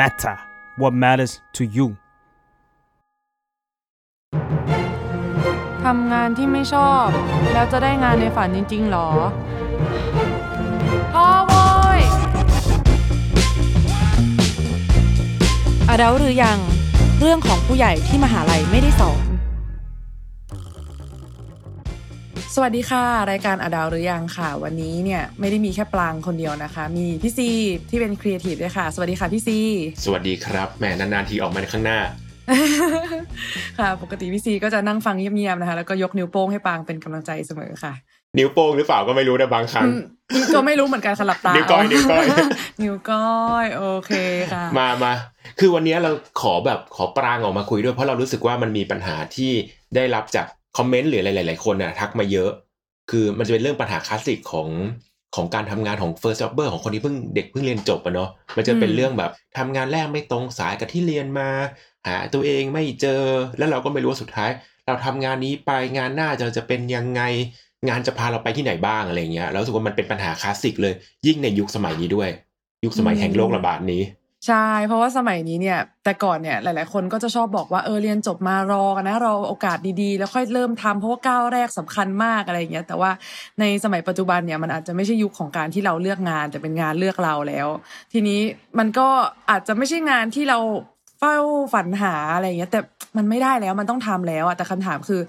matter what matters to you ทำงานที่ไม่ชอบ แล้วจะได้งานในฝันจริง ๆ หรอพ่อโวยอดัลหรือยัง เรื่องของผู้ใหญ่ที่มหาลัยไม่ได้สอน สวัสดีค่ะ รายการอดาวหรือยังค่ะ วันนี้เนี่ยไม่ได้มีแค่ปลางคนเดียวนะคะ มีพี่ซีที่เป็นครีเอทีฟด้วยค่ะ สวัสดีค่ะพี่ซีสวัสดีครับแหมนานๆทีออกมาในข้างหน้า ค่ะ ปกติพี่ซีก็จะนั่งฟังเงียบๆนะคะ แล้วก็ยกนิ้วโป้งให้ปรางเป็นกำลังใจเสมอค่ะ นิ้วโป้งหรือเปล่าก็ไม่รู้นะบางครั้งอืมก็ไม่รู้เหมือนกันค่ะหลับตานิ้วก้อยนิ้วก้อยนิ้วก้อยโอเคค่ะ มามาคือวันนี้เราขอแบบขอปรางออกมาคุยด้วยเพราะเรารู้สึกว่ามันมีปัญหาที่ได้รับจาก คอมเมนต์หรือหลาย ๆ คนน่ะทักมาเยอะ คือมันจะเป็นเรื่องปัญหาคลาสสิกของของการทำงานของ first jobber ของคนที่เพิ่งเด็กเพิ่งเรียนจบอะเนาะมันจะเป็นอืมเรื่องแบบทำงานแรกไม่ตรงสายกับที่เรียนมา หาตัวเองไม่เจอ แล้วเราก็ไม่รู้ว่าสุดท้าย เราทำงานนี้ไปงานหน้าจะจะเป็นยังไงงานจะพาเราไปที่ไหนบ้างอะไรเงี้ยแล้วรู้สึกว่ามันเป็นปัญหาคลาสสิกเลย ยิ่งในยุคสมัยนี้ด้วย ยุคสมัยแห่งโรคระบาดนี้ ใช่ เพราะว่าสมัยนี้เนี่ย แต่ก่อนเนี่ยหลาย ๆ คนก็จะชอบบอกว่าเออเรียนจบมารอกันนะรอโอกาสดีๆ แล้วค่อยเริ่มทำเพราะว่าก้าวแรกสำคัญมากอะไรอย่างเงี้ย แต่ว่าในสมัยปัจจุบันเนี่ยมันอาจจะไม่ใช่ยุคของการที่เราเลือกงาน แต่เป็นงานเลือกเราแล้ว ทีนี้มันก็อาจจะไม่ใช่งานที่เราเฝ้าฝันหาอะไรอย่างเงี้ยแต่มันไม่ได้แล้วมันต้องทำแล้วอะแต่คำถามคือ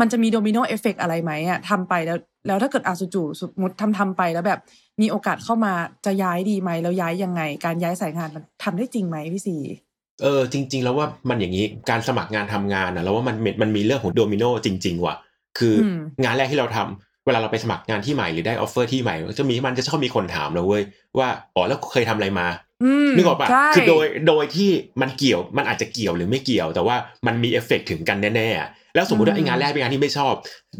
มันจะมี domino effect อะไรไหมอะทำไปแล้ว แล้วถ้าเกิดอาสุจูสมมติทำทำไปแล้วแบบ มีโอกาสเข้ามาจะย้ายดีไหมแล้วย้ายยังไง การย้ายสายงานมันทำได้จริงไหมพี่ซีเออจริง ๆ แล้วว่ามันอย่างนี้การสมัครงานทำงานนะแล้วว่ามันมันมีเรื่องของโดมิโนจริง ๆ ว่ะ คืออมงานแรกที่เราทำเวลาเราไปสมัครงานที่ใหม่หรือได้ offer ที่ใหม่ก็จะมีมันจะชอบมีคนถามเราเว้ยว่าอ๋อแล้วเคยทำอะไรมาอืม นึกออกปะใช่คือโดยโดยที่มันเกี่ยวมันอาจจะเกี่ยวหรือไม่เกี่ยว แต่ว่ามันมีเอฟเฟกต์ถึงกันแน่ๆอะแล้วสมมติว่าไอ้งานแรกเป็นงานที่ไม่ชอบ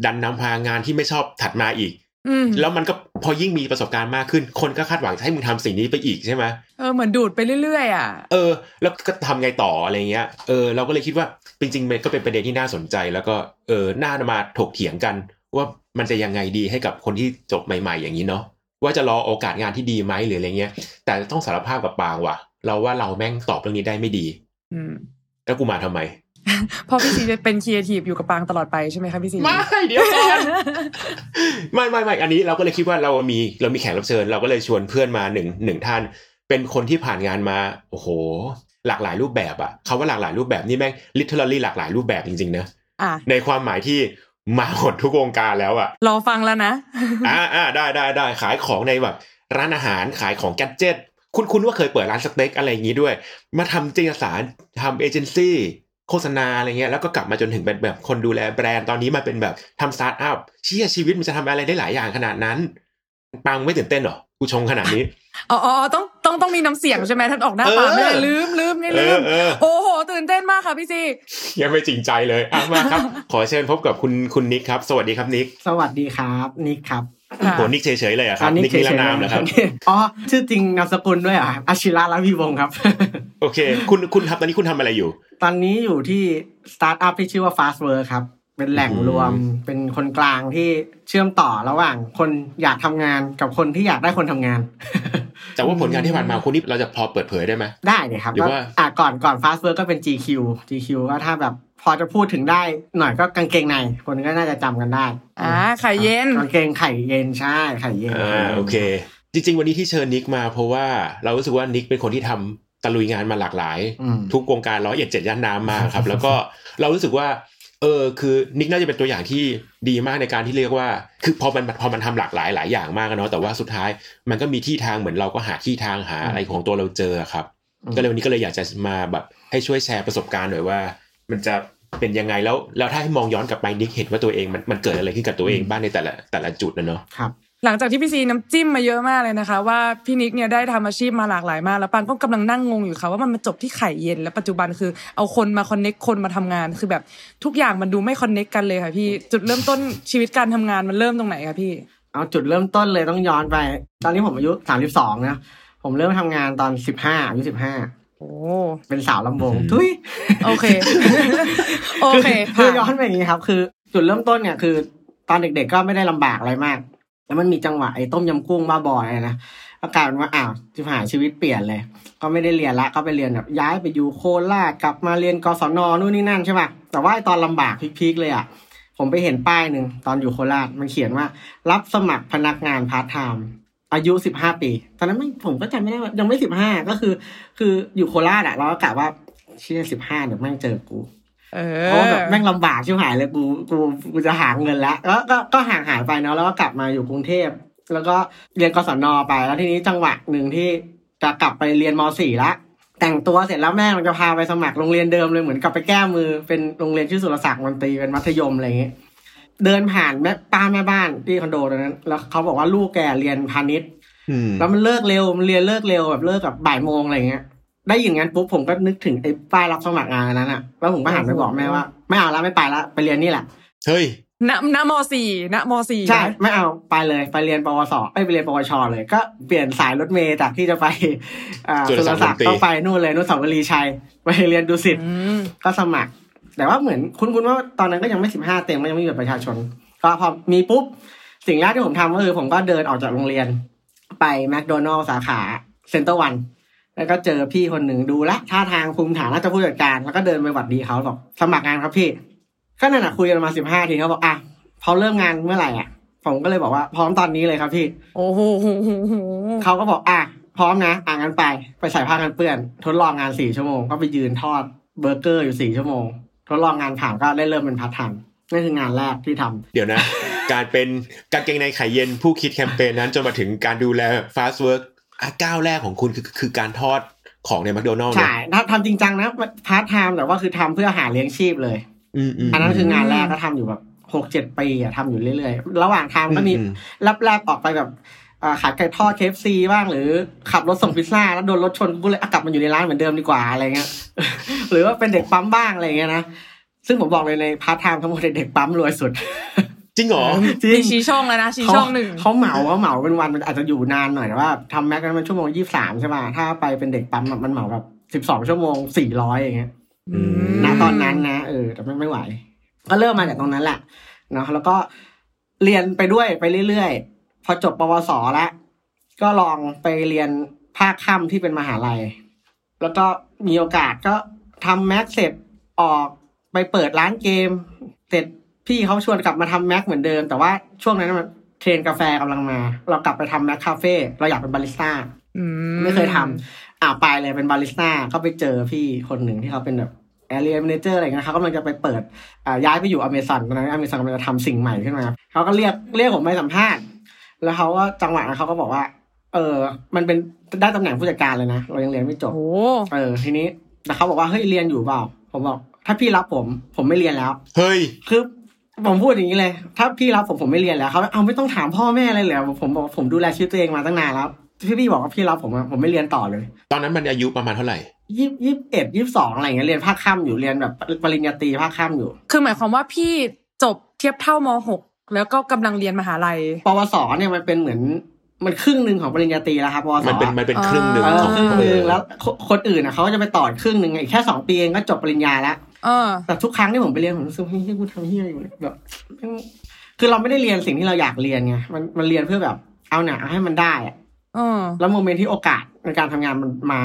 ดันนำพางานที่ไม่ชอบถัดมาอีกอืมแล้วมันก็พอยิ่งมีประสบการณ์มากขึ้น คนก็คาดหวังจะให้มึงทำสิ่งนี้ไปอีกใช่ไหมเออเหมือนดูดไปเรื่อยๆอะเออ แล้วก็ทำไงต่ออะไรเงี้ยเออเราก็เลยคิดว่าจริงๆมันก็เป็นประเด็นที่น่าสนใจ แล้วก็เออน่ามาถกเถียงกัน ว่ามันจะยังไงดีให้กับคนที่จบใหม่ ๆ อย่างนี้เนาะ ว่าจะรอโอกาสงานที่ดีไหมหรืออะไรเงี้ย แต่ต้องสารภาพกับปางว่ะ เราว่าเราแม่งตอบเรื่องนี้ได้ไม่ดี อืมแล้วกูมาทำไมเพราะพี่ซีเป็นครีเอทีฟอยู่กับปางตลอดไปใช่ไหมคะพี่ซีไม่เดี๋ยวก่อนไม่ไม่ไม่อันนี้เราก็เลยคิดว่าเรามีเรามีแขกรับเชิญ เราก็เลยชวนเพื่อนมาหนึ่งหนึ่งท่าน เป็นคนที่ผ่านงานมา โอ้โห หลากหลายรูปแบบอะคำว่าหลากหลายรูปแบบนี่แม่ง literally หลากหลายรูปแบบจริงๆนะอะในความหมายที่ มาหมดทุกวงการแล้วอะรอฟังแล้วนะ อ่าอ่าได้ได้ได้ขายของในแบบร้านอาหารขายของ gadget คุ้นคุ้นว่าเคยเปิดร้านสเต็กอะไรอย่างนี้ด้วย มาทำนิตยสารทำเอเจนซี่โฆษณาอะไรเงี้ยแล้วก็กลับมาจนถึงเป็นแบบคนดูแลแบรนด์ตอนนี้มาเป็นแบบทำสตาร์ทอัพเชี่ยชีวิตมันจะทำอะไรได้หลายอย่างขนาดนั้นปางไม่ตื่นเต้นเหรอกูชงขนาดนี้อ๋ออ๋อต้อง ต้องต้องมีน้ำเสียงใช่ไหมท่านออกหน้าเออปากไม่ได้ลืมลืมนี่เอลือมเออโอ้โห ตื่นเต้นมากค่ะพี่ซียังไม่จริงใจเลยอะมาครับ ขอเชิญพบกับคุณคุณนิกครับ สวัสดีครับนิก สวัสดีครับนิกครับค่ะโหนิกเฉยๆเลยอะครับอันิกนิรนามเหรอครับอ๋อชื่อจริงนามสกุลด้วยเหรอะอาชิระลัวีวงศ์ครับ โอเค คุณคุณครับตอนนี้คุณทำอะไรอยู่ ตอนนี้อยู่ที่สตาร์ทอัพที่ชื่อว่า Fastwork ครับเป็นแหล่งอืมรวมเป็นคนกลางที่เชื่อมต่อระหว่าง คนอยากทำงานกับคนที่อยากได้คนทำงาน แต่ว่าผลงานที่ผ่านมาคุณนี่เราจะพอเปิดเผยได้ไหมได้เนี่ยครับหรือว่าก็อะก่อนก่อน Fast Work ก็เป็น GQ GQ ก็ถ้าแบบพอจะพูดถึงได้หน่อยก็กางเกงในคนก็น่าจะจำกันได้อ่าไข่เย็นกางเกงไข่เย็นใช่ไข่เย็นอ่าโอเค จริง ๆ วันนี้ที่เชิญนิกมาเพราะว่าเรารู้สึกว่านิกเป็นคนที่ทำตะลุยงานมาหลากหลายอืมทุกวงการร้อยเอ็ดเจ็ดย่านน้ำมากครับ แล้วก็เรารู้สึกว่า เออคือนิกน่าจะเป็นตัวอย่างที่ดีมากในการที่เรียกว่า คือพอมันพอมันทำหลากหลายหลายอย่างมากเนาะแต่ว่าสุดท้ายมันก็มีที่ทางเหมือนเราก็หาที่ทางหาอะไรของตัวเราเจอครับ ก็เลยวันนี้ก็เลยอยากจะมาแบบให้ช่วยแชร์ประสบการณ์หน่อยว่า มันจะเป็นยังไงแล้วแล้วถ้าให้มองย้อนกลับไปนิกเห็นว่าตัวเองมันมันเกิดอะไรขึ้นกับตัวเองบ้างในแต่ละแต่ละจุดนะเนาะครับ หลังจากที่พี่ซีน้ำจิ้มมาเยอะมากเลยนะคะ ว่าพี่นิกเนี่ยได้ทำอาชีพมาหลากหลายมาก แล้วปันก็กำลังนั่งงงอยู่ค่ะว่ามันมาจบที่ไข่เย็น แล้วปัจจุบันคือเอาคนมาคอนเน็กคนมาทำงานคือแบบทุกอย่างมันดูไม่คอนเน็กกันเลยค่ะพี่จุดเริ่มต้นชีวิตการทำงานมันเริ่มตรงไหนคะพี่เอาจุดเริ่มต้นเลยต้องย้อนไป ตอนนี้ผมอายุสามสิบสองนะผมเริ่มทำงานตอนสิบห้าอายุสิบห้าโอ้เป็นสาวลำวงอืมทุยโอเคโอเคคือผ่านย้อนไปอย่างนี้ครับ คือ จุดเริ่มต้นเนี่ยคือ ตอนเด็กๆก็ไม่ได้ลำบากอะไรมาก แล้วมันมีจังหวะไอ้ต้มยำกุ้งบ้าบออะไรนะก็กลายเป็นว่าอ้าวจิหายชีวิตเปลี่ยนเลย ก็ไม่ได้เรียนละก็ไปเรียนแบบย้ายไปอยู่โคราชกลับมาเรียนกศนนู่นนี่นั่นใช่ป่ะแต่ว่าไอตอนลำบาก peak ๆเลยอะผมไปเห็นป้ายหนึ่งตอนอยู่โคราชมันเขียนว่า รับสมัครพนักงานพาร์ทไทม์อายุสิบห้าปี ตอนนั้นไม่ผมก็จำไม่ได้ว่ายังไม่สิบห้าก็คือ คืออยู่โคราชอะเราก็กะว่าเชี่ยสิบห้าเดี๋ยวแม่งเจอกู เอเพราะว่าอแบบแม่งลำบากชิบหายเลยกูกูกูจะหาเงินแล้วแล้วก็ก็ห่างหายไปเนาะแล้วก็กลับมาอยู่กรุงเทพแล้วก็เรียนกศนไปแล้วทีนี้จังหวะหนึ่งที่จะกลับไปเรียนมสี่ละแต่งตัวเสร็จแล้วแม่มันจะพาไปสมัครโรงเรียนเดิมเลยเหมือนกลับไปแก้มือเป็นโรงเรียนชื่อสุรศักดิ์มนตรีเป็นมัธยมอะไรอย่างเงี้ยเดินผ่านแม่ป้าแม่บ้านที่คอนโดตรงนั้น แล้วเขาบอกว่าลูกแกเรียนพาณิชย์อืมแล้วมันเลิกเร็วมันเรียนเลิกเร็วแบบเลิกแบบบ่ายโมงอะไรเงี้ย ได้ยินงั้นปุ๊บผมก็นึกถึงไอ้ป้ายรับสมัครงานอันนั้นอะแล้วผมก็หันไปบอกแม่ว่า ไม่เอาละไม่ไปละไปเรียนนี่แหละเฮ้ยณณมสี่ณมสี่ใช่นะไม่เอาไปเลยไปเรียนปวสเอ้ยไปเรียนปวชเลย ก็เปลี่ยนสายรถเมย์จากที่จะไปอ่าสุสุรรศัศักกดิ์ดิ์ต้องไปนู่นเลยนู่นสาวรีย์ชัยไปเรียนดุสิตอืมก็สมัคร แต่ว่าเหมือนคุ้นคุ้นว่าตอนนั้นก็ยังไม่สิบห้าเต็มก็ยังไม่มีบัตรประชาชน ก็พอมีปุ๊บสิ่งแรกที่ผมทำก็คือผมก็เดินออกจากโรงเรียน ไปแมคโดนัลด์สาขาเซ็นเตอร์วัน แล้วก็เจอพี่คนหนึ่งดูละท่าทางภูมิฐานน่าจะผู้จัดการแล้วก็เดินไปหวัดดีเขาบอกสมัครงานครับพี่ก็นั่นน่ะคุยกันมาสิบห้านาทีเขาบอกอะพอเริ่มงานเมื่อไหร่อะผมก็เลยบอกว่าพร้อมตอนนี้เลยครับพี่โอ้โหเขาก็บอกอะพร้อมนะอ่างั้นไป ไปใส่ผ้ากันเปื้อน ทดลองงานสี่ชั่วโมงก็ไปยืนทอดเบอร์เกอร์อยู่สี่ชั่วโมง ทดลองงานผ่านก็ได้เริ่มเป็นพาร์ทไทม์นั่นคืองานแรกที่ทำเดี๋ยวนะ การเป็นกางเกงในไข่เย็นผู้คิดแคมเปญนั้นจนมาถึงการดูแล Fastwork ก้าวแรกของคุณคือคือการทอดของในแมคโดนัลด์ใช่ถ้าทำจริงจังนะพาร์ทไทม์แต่ว่าคือทำเพื่อหาเลี้ยงชีพเลยอืมอืมอันนั้นคืองานแรกก็ทำอยู่แบบหกเจ็ดปีอะทำอยู่เรื่อยๆ ระหว่างทางก็มีอืมแวบแรกออกไปแบบอ่าขายไก่ทอด KFC บ้างหรือขับรถส่งพิซซ่าแล้วโดนรถชนกูเลยอะกลับมาอยู่ในร้านเหมือนเดิมดีกว่าอะไรเงี้ยหรือว่าเป็นเด็กปั๊มบ้างอะไรเงี้ยนะซึ่งผมบอกเลยในพาร์ทไทม์ทั้งหมดเด็กปั๊มรวยสุด จริงเหรอจริงมีชี้ช่องแล้วนะชี้ช่องหนึ่งเขาเหมาเขาเหมาเป็นวันมันอาจจะอยู่นานหน่อยแต่ว่าทำแมคนั้นมันชั่วโมงยี่สามใช่ป่ะถ้าไปเป็นเด็กปั๊มอะมันเหมาแบบสิบสองชั่วโมงสี่ร้อยอย่างเงี้ยอืมณตอนนั้นนะเออแต่ไม่ไม่ไหว ก็เริ่มมาจากตรงนั้นแหละเนาะแล้วก็เรียนไปด้วยไปเรื่อยๆ พอจบปวสแล้วก็ลองไปเรียนภาคค่ำที่เป็นมหาลัย แล้วก็มีโอกาสก็ทำแม็กเสร็จออกไปเปิดร้านเกม เสร็จ พี่เขาชวนกลับมาทำแม็กเหมือนเดิม แต่ว่าช่วงนั้นมันเทรนกาแฟกำลังมา เรากลับไปทำแม็กคาเฟ่เราอยากเป็นบาริสต้าอืไม่เคยทำอ่าไปเลยเป็นบาริสต้าก็ไปเจอพี่คนหนึ่งที่เขาเป็นแบบแอเรีย a ม a เจอร์อะไรเงี้ยเขากำลังจะไปเปิดอ่าย้ายไปอยู่อเมซอนตอนนั้นอเมซอนกำลังจะทำสิ่งใหม่ขึ้นมาเขาก็เรียกเรียกผมไปสัมภาษณ์ แล้วเขาก็จังหวะนั้นเขาก็บอกว่า เออ มันเป็นได้ตำแหน่งผู้จัดการเลยนะเรายังเรียนไม่จบโอ้เออ ทีนี้แต่เขาบอกว่าเฮ้ยเรียนอยู่เปล่า ผมบอกถ้าพี่รับผม ผมไม่เรียนแล้ว เฮ้ย คือ ผมพูดอย่างนี้เลย ถ้าพี่รับผมผมไม่เรียนแล้วเขาเอาไม่ต้องถามพ่อแม่อะไรเลยผมบอกผมดูแลชีวิตตัวเองมาตั้งนานแล้วที่พี่บอกว่าพี่รับผมอะผมไม่เรียนต่อเลย ตอนนั้นมันอายุประมาณเท่าไหร่ยี่ยี่สิบเอ็ดยี่สิบสองอะไรเงี้ยเรียนภาคค่ำอยู่เรียนแบบปริญญาตรีภาคค่ำอยู่ คือหมายความว่าพี่จบเทียบเท่ามหกแล้วก็กำลังเรียนมหาลัย ปวสเนี่ยมันเป็นเหมือนมันครึ่งหนึ่งของปริญญาตรีแล้วครับปวสมันเป็นมันเป็นครึ่งหนึ่งเออของครึ่งหเอนึ่องแล้วคคนอื่นอะเขาก็จะไปต่ออีกครึ่งหนึ่งอีกแค่สองปีเองก็จบปริญญาแล้วเออ แต่ทุกครั้งที่ผมไปเรียนผมรู้สึกว่าเฮ้ยกูทำเฮียอยู่เนี่ยแบบคือเราไม่ได้เรียนสิ่งที่เราอยากเรียนไงมันมันเรียนเพื่อแบบ เอาหนาให้มันได้อะเออแล้วโมเมนต์ที่โอกาสในการทำงานมันมา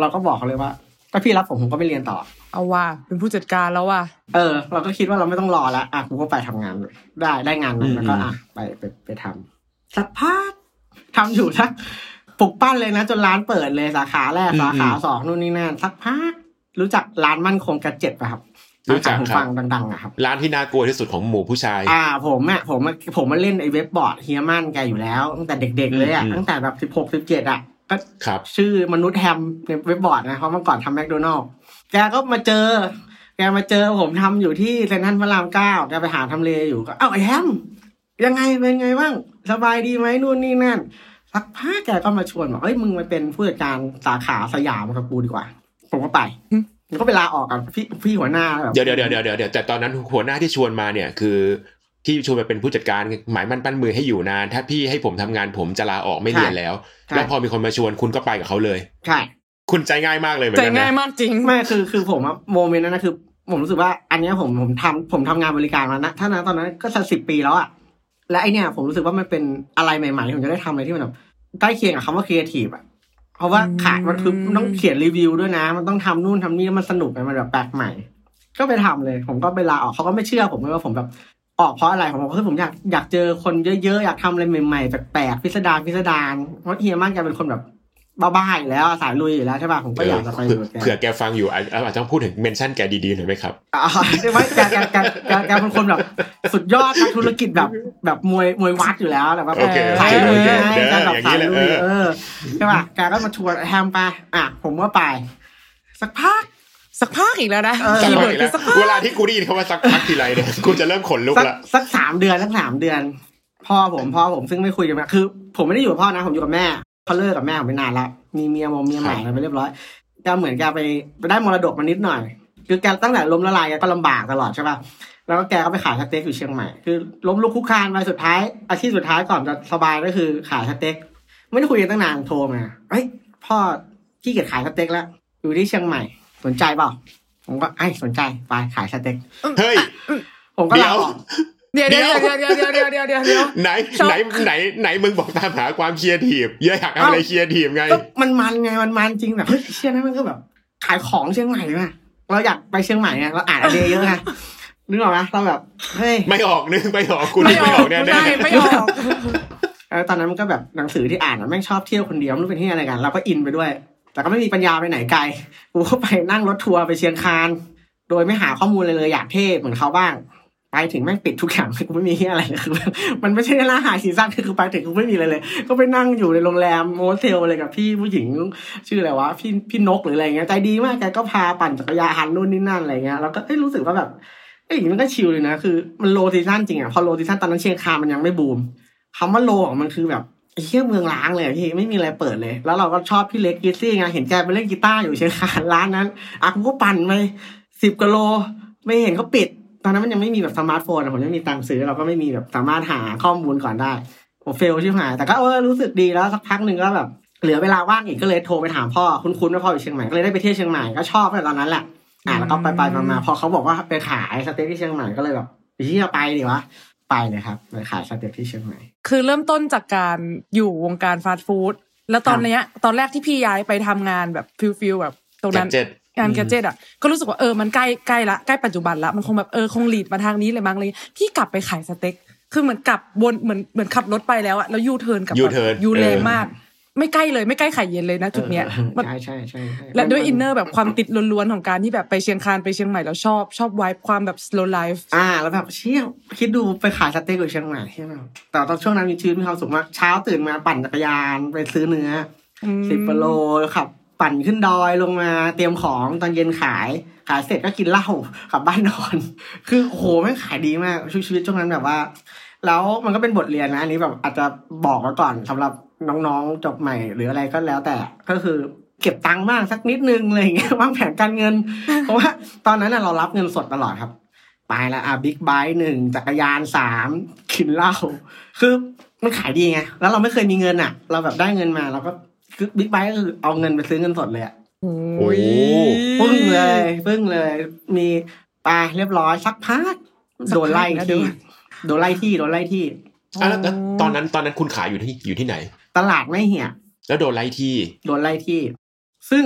เราก็บอกเขาเลยว่าถ้าพี่รับผมผมก็ไม่เรียนต่อ เอาว่าเป็นผู้จัดการแล้วว่ะเออ เราก็คิดว่าเราไม่ต้องรอแล้วอะกูก็ไปทำงานเลยได้ได้งานนั้นแล้วก็อะไปไปไปทำสักพักทำอยู่สักปลุกปั้นเลยนะ จนร้านเปิดเลยสาขาแรกสาขาสองนู่นนี่นั่นสักพัก รู้จักร้านมั่นคง Gadget ป่ะครับรู้จักร้านขายหูครับฟังดังๆอะครับ ร้านที่น่ากลัวที่สุดของหมู่ผู้ชาย อ่า ผมอะผมอะผมมาเล่นไอ้เว็บบอร์ดเฮียมันแกอยู่แล้วตั้งแต่เด็กๆเลยอะอืมตั้งแต่แบบสิบหกสิบเจ็ดอะก็ครับชื่อมนุษย์แฮมในเว็บบอร์ดนะเพราะเมื่อก่อนทำแมคโดนัลด์แกก็มาเจอ แกมาเจอผมทำอยู่ที่เซนทรัลพระรามเก้าแกไปหาทำเลอยู่ก็เอ้าไอ้แฮมยังไงเป็นไงบ้างสบายดีไหมนู่นนี่นั่นสักพักแกก็มาชวนบอกเอ้ยมึงมาเป็นผู้จัดการสาขาสยามกับกูดีกว่า ผมก็ไปผมก็ไปลาออกกับพี่พี่หัวหน้าแบบเดี๋ยวเดี๋ยวเดี๋ยวเดี๋ยวเดี๋ยวแต่ตอนนั้นหัวหน้าที่ชวนมาเนี่ยคือที่ชวนมาเป็นผู้จัดการหมายมั่นปั้นมือให้อยู่นาน ถ้าพี่ให้ผมทำงานผมจะลาออกไม่เรียนแล้วใช่แล้วพอมีคนมาชวนคุณก็ไปกับเขาเลยใช่คุณใจง่ายมากเลยเหมือใจนกันง่ายนะมากจริงไม่คือคือผมอะโมเมนต์นั้นนะคือ ผมรู้สึกว่า อันเนี้ยผมผมทำผมทำงานบริการมานะถ้านะตอนนั้นก็สักสิบปีแล้วอะและไอเนี้ยผมรู้สึกว่ามันเป็นอะไรใหม่ๆที่ผมจะได้ทำอะไรที่มันแบบใกล้เคียงกับคำว่าครีเอทีฟอะ เพราะว่าขาดมันคือมันต้องเขียนรีวิวด้วยนะ มันต้องทำนู่นทำนี่แล้วมันสนุกไงมันแบบแปลกใหม่ ก็ไปทำเลย ผมก็ไปลาออกเขาก็ไม่เชื่อผมเลยว่าผมแบบออกเพราะอะไรผมบอกว่าเฮ้ยผมอยากอยากเจอคนเยอะๆอยากทำอะไรใหม่ๆแปลกๆพิสดารพิสดารเพราะเฮียมากแกเป็นคนแบบ บ้าๆอยู่แล้วสายลุยอยู่แล้วใช่ป่ะผมก็อยากจะไปเผื่อเหมือนแกเผื่อแกฟังอยู่อาจอาจจะต้องพูดถึงเมนชั่นแกดีๆหน่อยไหมครับอ่าใช่ไหมแกแกแกแกแกเป็นคนแบบสุดยอดนักธุรกิจแบบแบบมวยมวยวัดอยู่แล้วแต่ว่าโอเคสายลุยโอเคไงเด้อแกแบบอย่างนี้สายแหละลุยเออเออใช่ป่ะแกก็มาชวนแฮมไปอะผมก็ไป สักพักสักพักอีกแล้วนะเออคีย์เวิร์ดอีกคืแล้วสักพักเวลาที่กูได้ยินคำว่าสักพักทีไรเนี่ยกูจะเริ่มขนลุกสักละสักสามเดือนสักสามเดือนพ่อผมพ่อผมซึ่งไม่คุยกันมาคือ ผมไม่ได้อยู่กับพ่อนะ ผมอยู่กับแม่ เขาเลิกกับแม่ผมไปนานละมีเมียมงเมียใหม่อะไรไปเรียบร้อยแกเหมือนแกไปไปได้มรดกมานิดหน่อย คือแกตั้งแต่ล้มละลายแกก็ลำบากตลอดใช่ป่ะแล้วก็แกก็ไปขายสเต็กอยู่เชียงใหม่คือล้มลุกคลุกคลานไปสุดท้าย อาชีพสุดท้ายก่อนจะสบายก็คือขายสเต็กไม่ได้คุยกันตั้งนานโทรมาเฮ้ยพ่อขี้เกียจขายสเต็กแล้วอยู่ที่เชียงใหม่ สนใจเปล่าผมก็ไอ้ยสนใจไปขายสเต็กเฮ้ยผมก็เดี๋ยวลาออก เดี๋ยวเดี๋ยวเดี๋ยวเดี๋ยวเดี๋ยวเดี๋ยวเดี๋ยวเดี๋ยวเดี๋ยวไหนช็อกไหนไหนไหนมึงบอกตามหาความเครียดทีฟเยอะอยากเอาอะไรเครียดทีฟไงก็มันมันไงมันมันจริงแบบเฮ้ยเชียนั้นมันก็แบบ ขายของเชียงใหม่มาเราอยากไปเชียงใหม่ไงเราอ่านอะไรเยอะไงนึกออกไหมเราแบบเฮ้ยไม่ออกนึกไม่ออกกูนึไม่กอไม่ออกอกแน่ไม่ได้ไม่ออกเออตอนนั้นมันก็แบบหนังสือที่อ่านอะแม่งชอบเที่ยวคนเดียวไม่รู้เป็นที่อะไรกันเราก็อินไปด้วย แต่ก็ไม่มีปัญญาไปไหนไกลกูก็ไปนั่งรถทัวร์ไปเชียงคานโดยไม่หาข้อมูลเลยเลยอยากเท่เหมือนเขาบ้าง ไปถึงแม่งปิดทุกอย่างกูไม่มีอะไรเลยคือมันไม่ใช่หน้า high season คือไปถึงกูไม่มีอะไรเลย ก็ไปนั่งอยู่ในโรงแรมโมเทลอะไรกับพี่ผู้หญิงชื่ออะไรวะพี่พี่นกหรืออะไรเงี้ยใจดีมากแกก็พาปั่นจักรยานนู่นนี่นั่นอะไรเงี้ยแล้วก็เอ้ยรู้สึกว่าแบบเอ้ยมันก็ chill เลยนะคือมัน low season จริงอะพอ low season ตอนนั้นเชียงคานมันยังไม่บูมคำว่า low ของมันคือแบบเชี่ยเมืองร้างเลยพี่ไม่มีอะไรเปิดเลย แล้วเราก็ชอบพี่เล็ก Greasy ไงเห็นแกไปเล่นกีตาร์อยู่เชียงคานร้านนั้นอะกูก็ปั่นไปสิบกิโลไม่เห็นเขาปิด ตอนนั้นมันยังไม่มีแบบสมาร์ทโฟนอะผมยังไม่มีตังค์ซื้อเราก็ไม่มีแบบสามารถหาข้อมูลก่อนได้ผม fail ชิบหายแต่ก็เออรู้สึกดีแล้วสักพักหนึ่งก็แบบเหลือเวลาว่างอีกก็เลยโทรไปถามพ่อคุ้นๆว่าพ่ออยู่เชียงใหม่ก็เลยได้ไปเที่ยวเชียงใหม่ก็ชอบตั้งแต่ตอนนั้นแหละอ่าแล้วก็ไปไปๆมาๆพอเขาบอกว่าไปขายสเต็กที่เชียงใหม่ก็เลยแบบพี่จะไปดิวะไปเลยครับไปขายสเต็กที่เชียงใหม่คือเริ่มต้นจากการอยู่วงการฟาสต์ฟู้ดแล้วตอนเนี้ยตอนแรกที่พี่ย้ายไปทำงานแบบ feel feel แบบตรงนั้น Gadget งาน gadget อะก็รู้สึกว่าเออมันใกล้ใกล้ละใกล้ปัจจุบันละมันคงแบบเออคง lead มาทางนี้เลยมั้งเลยพี่กลับไปขายสเต็กคือเหมือนกลับวนเหมือนเหมือนขับรถไปแล้วอะแล้วยูเทิร์นกลับ U-turn ยูเลนเออมาก ไม่ใกล้เลยไม่ใกล้ไข่เย็นเลยนะจุดเนี้ยมันใช่ใช่ใช่ใช่และด้วย inner แบบความติสต์ล้วนๆของการที่แบบไปเชียงคานไปเชียงใหม่แล้วชอบชอบไวความแบบ slow life อ่า แล้วแบบเชี่ยคิดดูไปขายสเต็กอยู่เชียงใหม่ใช่ไหมแต่ตอนช่วงนั้นมีชีวิตมีความสุขมากเช้าตื่นมาปั่นจักรยานไปซื้อเนื้ออืมสิบกิโลขับ ปั่นขึ้นดอยลงมาเตรียมของตอนเย็นขาย ขายเสร็จก็กินเหล้ากลับบ้านนอน คือโหแม่งขายดีมากชีวิตช่วงนั้นแบบว่า แล้วมันก็เป็นบทเรียนนะอันนี้แบบอาจจะบอกไว้ก่อนสำหรับน้องๆจบใหม่ หรืออะไรก็แล้วแต่ก็คือเก็บตังค์บ้างสักนิดนึงอะไรอย่างเงี้ยวางแผนการเงิน เพราะว่าตอนนั้นน่ะเรารับเงินสดตลอดครับ ไปแล้วอะบิ๊กไบค์หนึ่งจักรยานสามกินเหล้าคือมันขายดีไงแล้วเราไม่เคยมีเงินอะ เราแบบได้เงินมาเราก็ บิ๊กไบค์ก็คือเอาเงินไปซื้อเงินสดเลยอะโอ้โอ้ยปึ้งเลยปึ้งเลย มีไปเรียบร้อยสักพักโดนไล่ที่โดนไล่ที่โดนไล่ที่อะแล้วแล้วตอนนั้นตอนนั้นคุณขายอยู่ที่อยู่ที่ไหน ตลาดไม่เหี่ยแล้วโดนไล่ที่ โดนไล่ที่ ซึ่ง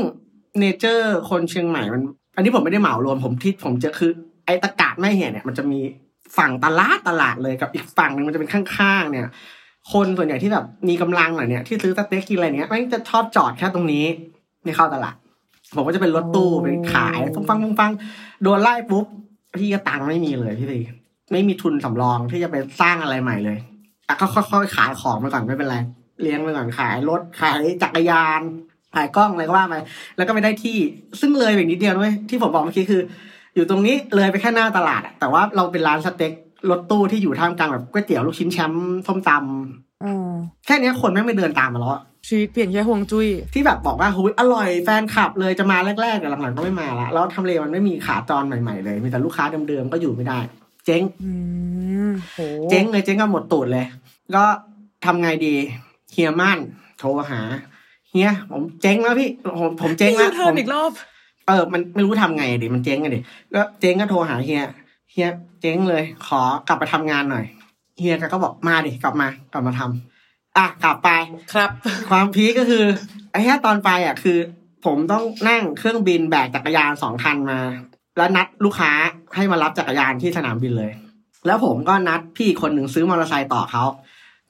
เนเจอร์คนเชียงใหม่มัน อันนี้ผมไม่ได้เหมารวมผมที่ผมเจะคือ ไอ้ตะกาดไม่เหี่ยเนี่ย มันจะมีฝั่งตลาดตลาดเลยกับอีกฝั่งหนึ่งมันจะเป็นข้างๆเนี่ย คนส่วนใหญ่ที่แบบมีกำลังหน่อยเนี่ยที่ซื้อสเต็กกินอะไรเนี้ยมันจะชอบจอดแค่ตรงนี้ไม่เข้าตลาดผมก็จะเป็นรถตู้ไปขายฟังฟังฟังฟงโดนไล่ปุ๊บพี่ก็ตังค์ไม่มีเลยพี่ตีไม่มีทุนสำรองที่จะไปสร้างอะไรใหม่เลยอะก็ค่อยๆขายของไปก่อนไม่เป็นไรเลี้ยงไปก่อนขายรถขายจักรยานขายกล้องอะไรก็ว่าไปแล้วก็ไปได้ที่ซึ่งเลยไปนิดเดียวด้วยที่ผมบอกเมื่อกี้คือ อยู่ตรงนี้เลยไปแค่หน้าตลาดอะแต่ว่าเราเป็นร้านสเต็ก รถตู้ที่อยู่ท่ามกลางแบบก๋วยเตี๋ยวลูกชิ้นแชมป์ส้มตำอืมแค่เนี้ยคนแม่งไม่เดินตามมาแล้วอะชีวิตเปลี่ยนแค่ห่วงจุ้ยที่แบบบอกว่าหุยอร่อยแฟนคลับเลยจะมาแรกๆแต่หลังๆก็ไม่มาละแล้วทำเลมันไม่มีขาจรใหม่ๆเลย มีแต่ลูกค้าเดิมๆก็อยู่ไม่ได้ เจ๊งอืมโหเจ๊งเลยเจ๊งก็หมดตูดเลย ก็ทำไงดีเฮียม่านโทรหาเฮียผมเจ๊งแล้วพี่ผมผมเจ๊งพี่แล้วยูเทิร์นอีกรอบเออ มันไม่รู้ทำไงดิมันเจ๊งกันดิก็เจ๊งก็โทรหาเฮีย เฮียเจ๊งเลย ขอกลับไปทำงานหน่อย เฮียแกก็บอกมาดิกลับมากลับมาทำอะกลับไปครับ ความพีคก็คือไอ้แค่ตอนไปอะคือ ผมต้องนั่งเครื่องบินแบกจักรยานสองคันมา แล้วนัดลูกค้าให้มารับจักรยานที่สนามบินเลย แล้วผมก็นัดพี่คนหนึ่งซื้อมอเตอร์ไซค์ต่อเขา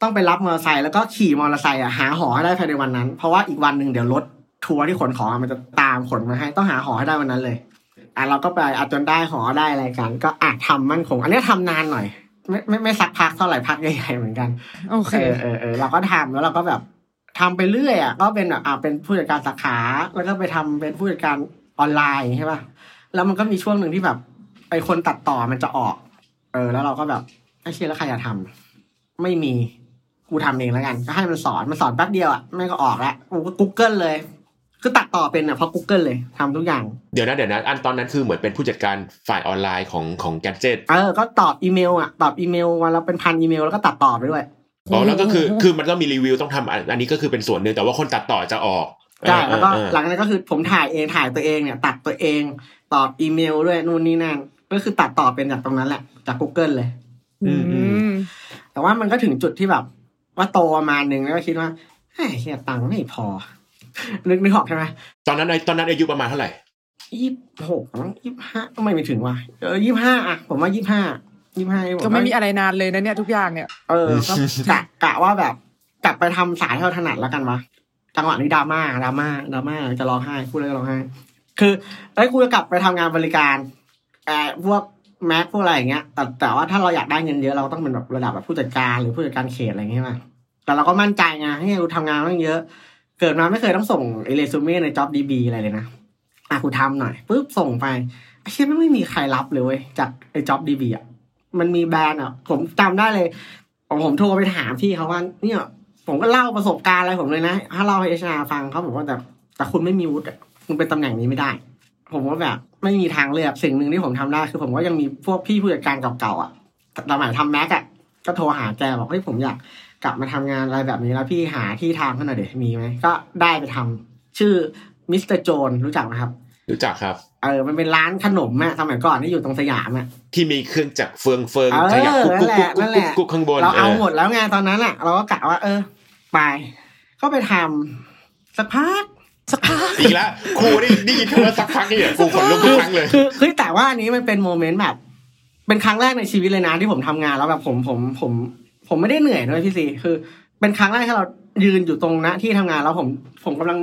ต้องไปรับมอเตอร์ไซค์แล้วก็ขี่มอเตอร์ไซค์อะหาหอให้ได้ภายในวันนั้น เพราะว่าอีกวันหนึ่งเดี๋ยวรถทัวร์ที่ขนของอะมันจะตามขนมาให้ต้องหาหอให้ได้วันนั้นเลย อะเราก็ไปอะจนได้หอได้อะไรกัน ก็อะทำมั่นคง อันนี้ทำนานหน่อยไม่ไม่ไม่สักพักเท่าไหร่พักใหญ่ๆเหมือนกันโอเคเออเออเออเราก็ทำแล้วเราก็แบบทำไปเรื่อยอะก็เป็นแบบอ่าเป็นผู้จัดการสาขาแล้วก็ไปทำเป็นผู้จัดการออนไลน์ใช่ป่ะแล้วมันก็มีช่วงหนึ่งที่แบบ ไอคนตัดต่อมันจะออก เออ แล้วเราก็แบบไอ้เชี่ยแล้วใครจะทำไม่มีกูทำเองแล้วกัน ก็ให้มันสอนมันสอนแป๊บเดียวอะไม่งก็ออกแล้วกูก็ Google เลย คือตัดต่อเป็นอะเพราะ Google เลยทำทุกอย่าง เดี๋ยวนะเดี๋ยวนะอันตอนนั้นคือเหมือนเป็นผู้จัดการฝ่ายออนไลน์ของของแกจิตเออก็ตอบอีเมลอะตอบอีเมลวันละเป็นพันอีเมลแล้วก็ตัดต่อไปด้วยอ๋อแล้วก็คือคือมันต้องมีรีวิวต้องทำอันอันนี้ก็คือเป็นส่วนหนึ่งแต่ว่าคนตัดต่อจะออกใช่แล้วก็เออเออหลังจากนั้นก็คือผมถ่ายเองถ่ายตัวเองเนี่ย ตัดตัวเองตอบอีเมลด้วยนู่นนี่นั่นก็คือตัดต่อเป็นจากตรงนั้นแหละจาก Google เลย อืมแต่ว่ามันก็ถึงจุดที่แบบ ว่าโตประมาณหนึ่งแล้วก็คิดว่าเฮ้ยเฮียตังค์ไม่พอ นึกนึกออกใช่ไหมตอนนั้นตอนนั้นอายุประมาณเท่าไหร่ยี่หกยี่ห้าไม่ไปถึงว่ะเออยี่ห้าอะผมว่ายี่ห้ายี่ห้าก็ไม่มีอะไรนานเลยนะเนี่ยทุกอย่างเนี่ย เออก็กะกะว่าแบบกลับไปทำสายที่เราถนัดแล้วกันวะจังหวะนี้ดราม่าดราม่าดราม่าจะร้องไห้พูดเลยก็ร้องไห้คือไอ้ยกูจะกลับไปทำงานบริการเอ่อพวกแม็กพวกอะไรอย่างเงี้ยแต่แต่ว่าถ้าเราอยากได้เงินเยอะเราต้องเป็นแบบระดับแบบผู้จัดการหรือผู้จัดการเขตอะไรอย่างเงี้ยใช่ไหมแต่เราก็มั่นใจไงให้กูทำงานต้องเยอะ เกิดมาไม่เคยต้องส่งเอเรซูเม่ในจ็อบดีบีอะไรเลยนะอะกูทำหน่อยปุ๊บส่งไปไอ้เชี่ยไม่ไม่มีใครรับเลยเว้ยจากไอ้จ็อบดีบีอะมันมีแบรนด์อะ ผมจำได้เลยผมโทรไปถามพี่เขาว่าเนี่ยผมก็เล่าประสบการณ์อะไรผมเลยนะถ้าเล่าให้ HR ฟังเขาบอกว่าแต่แต่คุณไม่มีวุฒิคุณเป็นตำแหน่งนี้ไม่ได้ ผมว่าแบบไม่มีทางเลือกสิ่งหนึ่งที่ผมทำได้คือผมก็ยังมีพวกพี่ผู้จัดการเก่าๆอะสมัยทำแม็กอะก็โทรหาแกบอกเฮ้ยผมอยาก กลับมาทำงานอะไรแบบนี้แล้วพี่หาที่ทางให้หน่อยเดี๋ยวมีไหมก็ได้ไปทำชื่อ Mister Jones รู้จักไหมครับ รู้จักครับเออมันเป็นร้านขนมอะสมัยก่อนที่อยู่ตรงสยามอะที่มีเครื่องจักรเฟืองเฟืองเออขยับกุ๊กกุ๊กกุ๊กนั่นแหกุ๊ละกกุ๊กข้างบนเราเอาออหมดแล้วไงตอนนั้นอะเราก็กะว่า เออ ไป ก็ไปทำสักพักสักพักอีกแล้วครูนี่ได้ยินคำว่าสักพักนี่กูขนลุกทุกครั้งเลยคือคือแต่ว่าอันนี้มันเป็นโมเมนต์แบบ เป็นครั้งแรกในชีวิตเลยนะที่ผมทำงานแล้วแบบผมผมผม ผมไม่ได้เหนื่อยด้วยพี่ซีคือ เป็นครั้งแรกที่เรายืนอยู่ตรงหน้าที่ทำงานแล้วผมผมกำลัง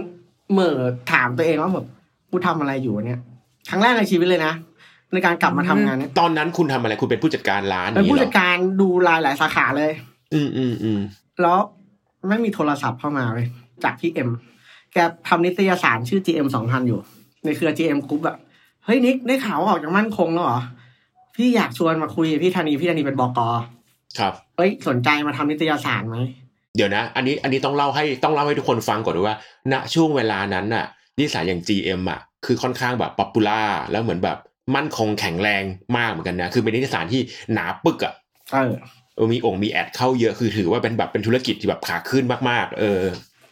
เหม่อถามตัวเองว่าแบบกูทำอะไรอยู่เนี่ย ครั้งแรกในชีวิตเลยนะในการกลับมาทำงานเนี่ยตอนนั้นคุณทำอะไรคุณเป็นผู้จัดการร้านเป็นผู้นี้เหรจัอดการดูรายหลายสาขาเลย อืมอืมอืมแล้วไม่มีโทรศัพท์เข้ามาเลยจากพี่เอ็มแกทำนิตยสารชื่อ GM สองพันอยู่ ในเครือ GM Group อะเฮ้ยนิกได้ข่าวว่าออกจากมั่นคงแล้วเหรอพี่อยากชวนมาคุยกับพี่ธนีพี่ธนีเป็นบก ครับเอ้ยสนใจมาทำนิตยสารไหมเดี๋ยวนะ อันนี้อันนี้ต้องเล่าให้ต้องเล่าให้ทุกคนฟังก่อนด้วยว่า ณช่วงเวลานั้นน่ะนิตยสารอย่าง GM อะคือค่อนข้างแบบ popular แล้วเหมือนแบบมั่นคงแข็งแรงมากเหมือนกันนะ คือเป็นนิตยสารที่หนาปึกอะเออเออมีองค์มี ad เข้าเยอะคือถือว่าเป็นแบบเป็นธุรกิจที่แบบขาขึ้นมากๆ เออ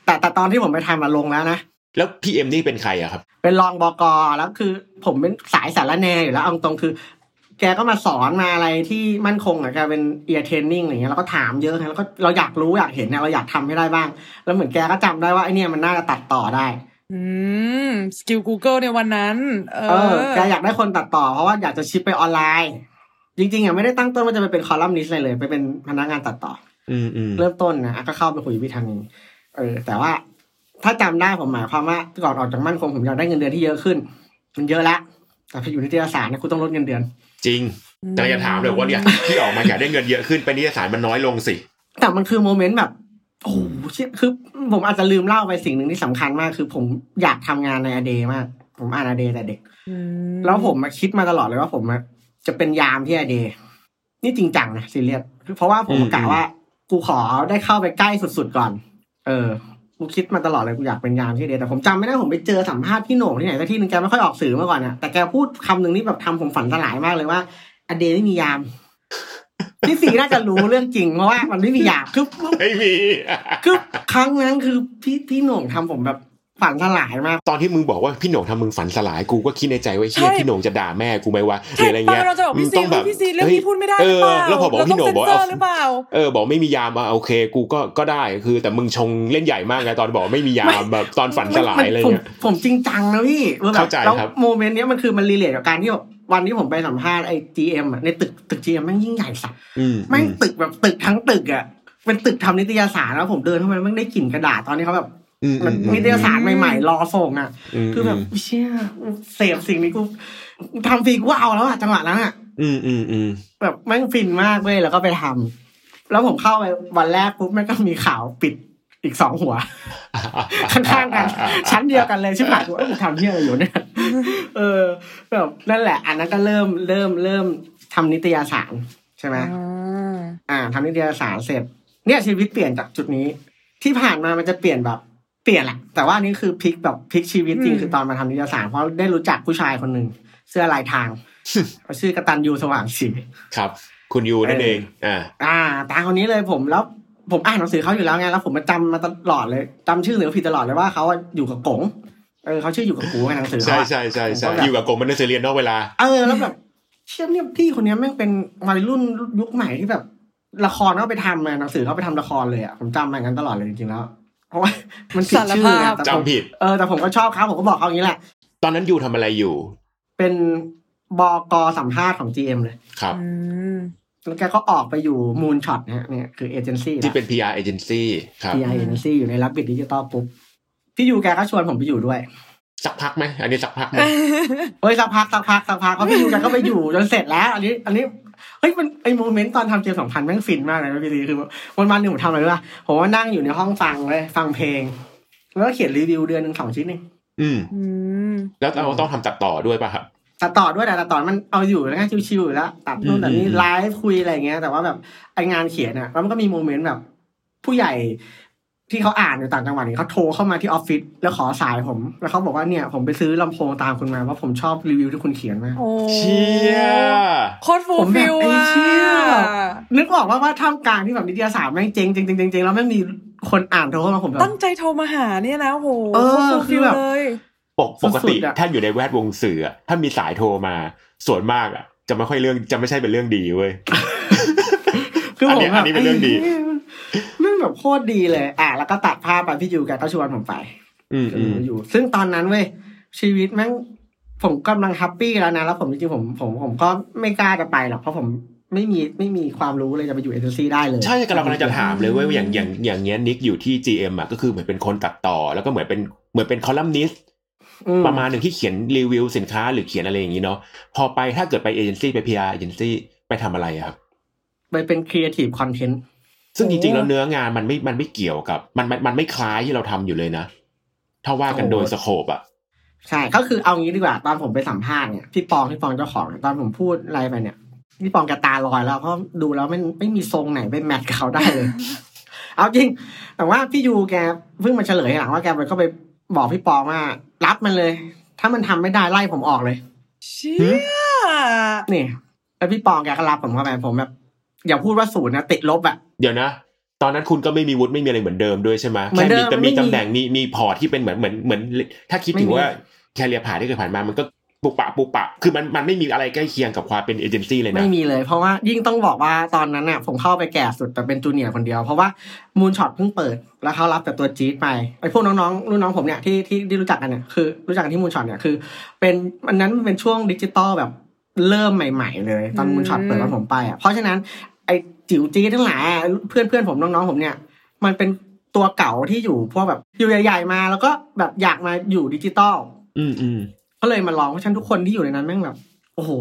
แต่แต่ตอนที่ผมไปทำมันลงแล้วนะแล้วพี่เอ็มนี่เป็นใครอะครับ เป็นรองบ.ก.แล้วคือ ผมเป็นสายสาระแนอยู่แล้วเอาตรงคือ แกก็มาสอนมาอะไรที่มั่นคงอะแกเป็น ear training อะไรเงี้ยเราก็ถามเยอะไงแล้วก็เราอยากรู้อยากเห็นเนี่ยเราอยากทำให้ได้บ้าง แล้วเหมือนแกก็จำได้ว่าไอเนี่ยมันน่าจะตัดต่อได้ อืม skill Google ในวันนั้นเอเอออแกอยากได้คนตัดต่อเพราะว่าอยากจะ shift ไปออนไลน์ จริงๆอะไม่ได้ตั้งต้นว่าจะไปเป็นคอลัมนิสต์อะไรเลยไปเป็นพนักงานตัดต่อ อืมอืมเริ่มต้นนะก็เข้าไปคุยกับพี่ธานีเออ แต่ว่าถ้าจำได้ผมหมายความว่าก่อนออกจากมั่นคงผมอยากได้เงินเดือนที่เยอะขึ้น มันเยอะแล้วแต่พออยู่นิตยสารเนี่ยคุณต้องลดเงินเดือน จริงแต่จะถามเลยว่าเนี่ยที่ออกมาอยากได้เงินเยอะขึ้นไปนิตยสารมันน้อยลงสิ แต่มันคือโมเมนต์แบบโอ้โหเชี่ยคือ ผมอาจจะลืมเล่าไปสิ่งหนึ่งที่สำคัญมาก คือผมอยากทำงานในอเดมาก ผมอ่านอเดแต่เด็กอืมแล้วผมมาคิดมาตลอดเลยว่าผมอะจะเป็นยามที่อเดนี่จริงจังนะซีเรียสคือเพราะว่าผมอืมกะว่า กูขอได้เข้าไปใกล้สุดๆก่อน เออ กูคิดมาตลอดเลยกูอยากเป็นยามที่อเดแต่ผมจำไม่ได้ผมไปเจอสัมภาษณ์พี่โหน่งที่ไหนสักที่หนึงแกไม่ค่อยออกสื่อเมื่อก่อนอะแต่แกพูดคำหนึ่งที่แบบทำผมฝันสลายมากเลยว่าอเดไม่มียามพี่สีน่าจะรู้เรื่องจริงเพราะว่ามันไม่มียามคือไม่มีคือครั้งนั้นคือพี่พี่โหน่งทำผมแบบ ฝันสลายมาก ตอนที่มึงบอกว่าพี่โหน่งทำมึงฝันสลายกูก็คิดในใจว่าเฮียใช่พี่โหน่งจะด่าแม่กูไหมวะหรือใช่อะไรตอนเงี้ยเราจะบอกพี่ซีต้องแบบพี่ซีเรื่องฮ้ยนี้พูดไม่ได้หเอรืออเปล่าแล้วพอบอกว่าพี่โหน่งบอกเราเอาต้องเซ็นเซอร์หรือเปล่าเออบอกไม่มียามอะโอเค กูก็ก็ได้คือ แต่มึงชงเล่นใหญ่มากไงตอนบอกไม่มียามแบบตอนฝันสลายอะไรผมเงี้ยผมจริงจังนะพี่ว่าแบบเข้าใจแล้วครับโมเมนต์เนี้ยมันคือมันรีเลทกับการที่แบบวันที่ผมไปสัมภาษณ์ไอ้ GM อะในตึกตึก GM แม่งยิ่งใหญ่สัสอืมแม่งตึกแบบตึกทั้งตึกอะเป็นตึกทำนิตยสารแล้วผมเดินเข้าไปแม่งได้กลิ่นกระดาษตอนนี้เขาแบบอื มมันนิตยสารใหม่ๆ รอส่งอะมคือแบบเชี่ยเสพสิ่งนี้กูทำฟรีกูเอาแล้วอะจังหวะนั้นอะอืมอืมอืมแบบแม่งฟินมากเว้ยแล้วก็ไปทำแล้วผมเข้าไปวันแรกปุ๊บแม่งก็มีข่าวปิดอีกสองหัว ข้างๆกัน ชั้นเดียวกันเลยชิบหายกูเอ้ยกูทำเที่ยอะไรอยู่เนี่ยเออแบบนั่นแหละ อันนั้นก็เริ่มเริ่มเริ่มทำนิตยสารใช่ไหมอ่าอ่าทำนิตยสารเสร็จ เนี่ยชีวิตเปลี่ยนจากจุดนี้ ที่ผ่านมามันจะเปลี่ยนแบบ เปลี่ยนแหละ แต่ว่าอันนี้คือพลิกแบบพลิกชีวิตจริงคือตอนมาทำนิตยสารเพราะได้รู้จักผู้ชายคนหนึ่งเสื้อลายทางเขาชื่อกตันยูสว่างสีครับ คุณยูนั่นเองอ่าอ่า ตาคนนี้เลยผมแล้วผมอ่านหนังสือเขาอยู่แล้วไงแล้วผมมาจำมาตลอดเลยจำชื่อหรือผิดตลอดเลยว่าเขาอะอยู่กับกงเออเขาชื่ออยู่กับกูในหนังสือเขาใช่อะใช่ใช่ใช่ผมก็แบบอยู่กับกงมันน่าจะเรียนนอกเวลา เออแล้วแบบเชื่อเนี่ยพี่คนนี้แม่งเป็นวัยรุ่นยุคใหม่ที่แบบ ละครเขาไปทำมาหนังสือเขาไปทำละครเลยอะผมจำมาอย่างนั้นตลอดเลยจริงๆแล้ว เพราะว่ามันผิดชื่อไงแต่ผมจำผิดเออแต่ผมก็ชอบเขาผมก็บอกเขาอย่างนี้แหละ ตอนนั้นยูทำอะไรอยู่ เป็นบกสัมภาษณ์ของ GM เลยครับอืมแล้วแกก็ออกไปอยู่ Moonshot นะฮะเนี่ยคือเอเจนซี่ที่เป็น PR agency ครับ PR agency อยู่ใน Rabbit Digital Groupพี่ยูแกก็ชวนผมไปอยู่ด้วย สักพักไหมอันนี้สักพักไหมเฮ้ยสักพักสักพักสักพักเพราะพี่ยูแกก็ไปอยู่จนเสร็จแล้ว อันนี้ อันนี้ เฮ้ยมันไอ moment ตอนทำ GM สองพันแม่งฟินมากเลยนะพี่ลีคือวันวันๆหนึ่งผมทำอะไรรู้ป่ะผมว่านั่งอยู่ในห้องฟังเลยฟังเพลง แล้วก็เขียนรีวิวเดือนหนึ่งสองชิ้นเองอืมอืมแล้วเราต้องทำตัดต่อด้วยป่ะครับตัดต่อด้วยแต่ตัดต่อมันเอาอยู่แล้วก็ชิวๆอยู่แล้วตัดนู่นตัดนี่อืมไลฟ์คุยอะไรอย่างเงี้ยแต่ว่าแบบไองานเขียนอะแล้วมันก็มีโมเมนต์แบบผู้ใหญ่ ที่เขาอ่านอยู่ต่างจังหวัดเนี่ยเขาโทรเข้ามาที่ออฟฟิศแล้วขอสายผม แล้วเขาบอกว่าเนี่ยผมไปซื้อลำโพงตามคุณมาเพราะผมชอบรีวิวที่คุณเขียนมากโอ้เชี่ยโคตรฟูผมแบฟิบลไอ้อะเชี่ยนึกออกว่าว่าท่ามกลางที่แบบนิตยสารแม่งเจ๊งเจ๊งเจ๊งเจ๊งเจ๊งแล้วแม่งมีคนอ่านโทรเข้ามาผมแบบตั้งใจโทรมาหาเนี่ยนะโอ้โหเออโคตรฟูคืฟิอ feel แบบเลยปกปกติสุดๆอะถ้าอยู่ในแวดวงสื่ออะถ้ามีสายโทรมาส่วนมากอะจะไม่ค่อยเรื่องจะไม่ใช่เป็นเรื่องดีเว้ยคือผมอันนี้แบบอันนี้เป็นเรื่องดีไหี้ย แม่งแบบโคตรดีเลย อะแล้วก็ตัดภาพไปพี่ยูแกก็ชวนผมไปอืมอืมอยู่ ซึ่งตอนนั้นเว้ยชีวิตแม่งผมกำลัง happy แล้วนะแล้วผมจริงๆผมผมผมก็ไม่กล้าจะไปหรอกเพราะผมไม่มีไม่มีความรู้เลยจะไปอยู่เอเจนซี่ได้เลย ใช่กำลังกำลังจะถามเลยเว่าอย่างอย่างอย่างเงี้ยนิคอยู่ที่ GM อะก็คือเหมือนเป็นคนตัดต่อ แล้วก็เหมือนเป็นเหมือนเป็นคอลัมนิสต์อืประมาณหนึ่งที่เขียนรีวิวสินค้าหรือเขียนอะไรอย่างนี้เนาะพอไปถ้าเกิดไปเอเจนซี่ไป PR เอเจนซี่ไปทำอะไรอะครับ ไปเป็น creative content ซึ่งจริงๆโอ้แล้วเนื้องานมันไม่มันไม่เกี่ยวกับ มันมันมันไม่คล้ายที่เราทำอยู่เลยนะถ้าว่ากันโดย scope อะใช่ก็คือเอางี้ดีกว่าตอนผมไปสัมภาษณ์เนี่ยพี่ปองพี่ปองเจ้าของเนี่ยตอนผมพูดอะไรไปเนี่ยพี่ปองแกตาลอยแล้วเพราะดูแล้วไม่ไม่มีทรงไหนไป match กับเขาได้เลย เอาจริง แต่ว่าพี่ยูแกเพิ่งมาเฉลยหลังว่าแกไปก็ไปบอกพี่ปองว่า รับมันเลย ถ้ามันทำไม่ได้ไล่ผมออกเลยเชี่ยนี่แล้วพี่ปองแกก็รับผมเข้าไปผมแบบอย่าพูดว่าศูนย์นะติดลบอะ เดี๋ยวนะ ตอนนั้นคุณก็ไม่มีวุฒิไม่มีอะไรเหมือนเดิมด้วยใช่ไหมเหมือแค่นเดิมีมแต่ไม่มีมีตำแหน่งมีมี port ที่เป็นเหมือนเหมือนเหมือน ถ้าคิดถึงไม่มีว่า career path ที่เคยผ่านมามันก็ปุกปะปุกปะ คือมันมันไม่มีอะไรใกล้เคียงกับความเป็นเอเจนซี่เลยนะ ไม่มีเลย เพราะว่ายิ่งต้องบอกว่าตอนนั้นน่ะผมเข้าไปแก่สุดแต่เป็น junior คนเดียว เพราะว่า Moonshot เพิ่งเปิด แล้วเขารับแต่ตัวจี๊ดไปไอ้พวกน้องๆรุ่นน้องผมเนี่ยที่ที่ที่รู้จักกันเนี่ยคือรู้จักกันที่ Moonshot เนี่ยคือ เป็นอันนั้นมันเป็นช่วงดิจิตอลแบบเริ่มใหม่ ๆ เลย ตอน Moonshot เปิดตอนผมไปอะเพราะฉะนั้นไอ้ จิ๋วจี๊ดทั้งหลายอะเพื่อนเพื่อนๆผมน้องๆผมเนี่ย มันเป็นตัวเก๋าที่อยู่พวกแบบอยู่ใหญ่ๆมา แล้วก็แบบอยากมาอยู่ดิจิตอลอืมอืมก็เลยมาลองเพราะฉะนั้นทุกคนที่อยู่ในนั้นแม่งแบบโอ้โห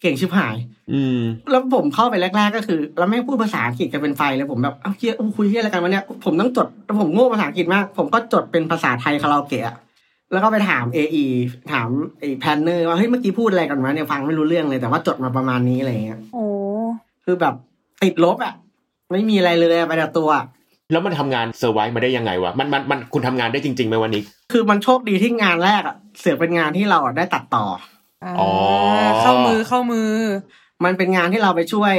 เก่งชิบหาย อืม แล้วผมเข้าไปแรก ๆ ก็คือ แล้วแม่งพูดภาษาอังกฤษกันเป็นไฟเลยผมแบบเอ้าเหี้ยคุยเหี้ยอะไรกันวะเนี่ยผมต้องจดแล้วผมโง่ภาษาอังกฤษมาก ผมก็จดเป็นภาษาไทยคาราโอเกะอะแล้วก็ไปถาม AE ถามไอ้ planner ว่าเฮ้ยเมื่อกี้พูดอะไรกันวะเนี่ยฟังไม่รู้เรื่องเลยแต่ว่าจดมาประมาณนี้อะไรเงี้ยโอ้คือแบบ ติดลบอะไม่มีอะไรเลยอะไปแต่ตัวอะแล้วมันทำงาน survive มาได้ยังไงวะมันมันมันคุณทำงานได้จริงๆไหมวันนี้ คือมันโชคดีที่งานแรกอะเสือกเป็นงานที่เราอะได้ตัดต่ออ๋อเข้ามือเข้ามือ มันเป็นงานที่เราไปช่วย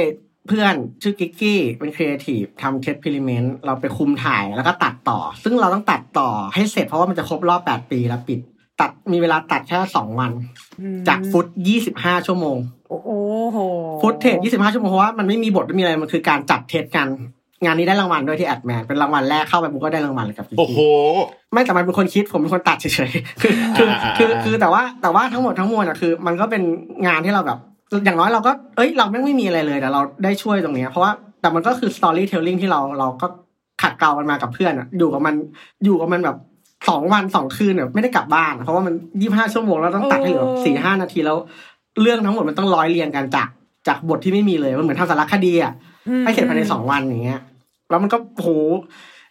เพื่อนชื่อกิกกี้เป็นครีเอทีฟทำ experiment เราไปคุมถ่ายแล้วก็ตัดต่อ ซึ่งเราต้องตัดต่อให้เสร็จเพราะว่ามันจะครบรอบแปดปีแล้วปิด ตัดมีเวลาตัดแค่สองวัน จากฟุตยี่สิบห้าชั่วโมง โอ้โหฟุตเทจ25ชั่วโมงเพราะว่ามันไม่มีบทไม่มีอะไรมันคือการจับเทสกันงานนี้ได้รางวัลด้วยที่แอดแมนเป็นรางวัลแรกเข้าไปปุ๊บก็ได้รางวัลเลยกับโอ้โห ไม่แต่มันเป็นคนคิดผมเป็นคนตัดเฉยๆคือคืออ่าอ่าคืออ่าคือแต่ว่าแต่ว่าทั้งหมดทั้งมวลอะคือ มันก็เป็นงานที่เราแบบอย่างน้อยเราก็เอ้ยเราไม่ไม่มีอะไรเลยแต่เราได้ช่วยตรงเนี้ยเพราะว่าแต่มันก็คือ storytelling ที่เราเราก็ขัดเกลากันมากับเพื่อนอะอยู่กับมันอยู่กับมันแบบสองวันสองคืนเนี่ยไม่ได้กลับบ้าน เพราะว่ามันยี่ห้าชั่วโมงแล้วต้องตัดให้เหลือสี่ห้านาทีแล้ว เรื่องทั้งหมดมันต้องร้อยเรียงกันจากจากบทที่ไม่มีเลยมันเหมือนทำสารคดีอะให้เสร็จภายในสองวันอย่างเงี้ย แล้วมันก็โห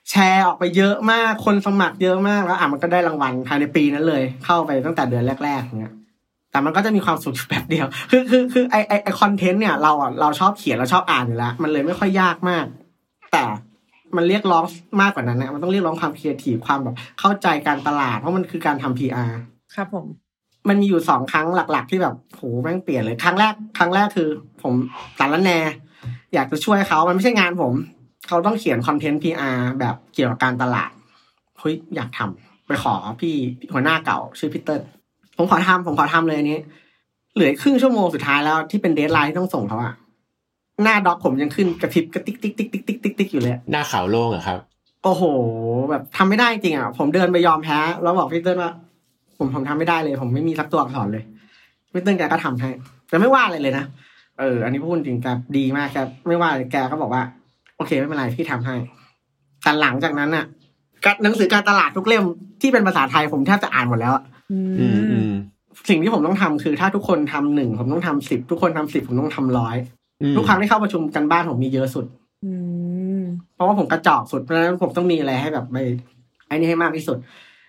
แชร์ออกไปเยอะมากคนสมัครเยอะมากแล้วอะมันก็ได้รางวัลภายในปีนั้นเลย เข้าไปตั้งแต่เดือนแรกๆอย่างเงี้ยแต่มันก็จะมีความสุขอยู่แบบเดียว คือคือคือไอไอไอคอนเทนต์เนี่ยเราอะเราชอบเขียนเราชอบอ่านอยู่แล้วมันเลยไม่ค่อยยากมาก แต่มันเรียกร้องมากกว่านั้นนะมันต้องเรียกร้องความครีเอทีฟความแบบเข้าใจการตลาด เพราะมันคือการทำ PR ครับผม มันมีอยู่สองครั้งหลัก ๆ ที่แบบโหแม่งเปลี่ยนเลยครั้งแรกครั้งแรกคือ ผมสาระแน อยากจะช่วยเขามันไม่ใช่งานผม เขาต้องเขียนคอนเทนต์ PR แบบเกี่ยวกับการตลาดเฮ้ยอยากทำไปขอพี่หัวหน้าเก่าชื่อพี่เติ้ลผมขอทำผมขอทำเลยอันนี้ เหลือครึ่งชั่วโมงสุดท้ายแล้วที่เป็น deadline ที่ต้องส่งเขาอะหน้า doc ผมยังขึ้นกระพริบกระติ๊กติ๊กติ๊กติ๊กติ๊กติ๊กติ๊กอยู่เลย หน้าขาวโล่งอะครับ โอ้โห แบบทำไม่ได้จริงอะผมเดินไปยอมแพ้ แล้วบอกพี่เติ้ลว่า ผมผมทำไม่ได้เลย ผมไม่มีสักตัวอักษรเลยพี่เติ้ลแกก็ทำให้ แต่ไม่ว่าอะไรเลยนะเออ อันนี้พูดจริงแกดีมากแกไม่ว่าเลยแกก็บอกว่า โอเคไม่เป็นไรพี่ทำให้แต่หลังจากนั้นอะกหนังสือการตลาดทุกเล่มที่เป็นภาษาไทยผมแทบจะอ่านหมดแล้วอะอือืมอืมมสิ่งที่ผมต้องทำคือ ถ้าทุกคนทำหนึ่งผมต้องทำสิบทุกคนทำสิบผมต้องทำร้อยอืมทุกครั้งที่เข้าประชุมกันบ้านผมมีเยอะสุดอืมเพราะว่าผมกระจอกสุดเพราะฉะนั้นผมต้องมีอะไรให้แบบไปไอ้นี่ให้มากที่สุด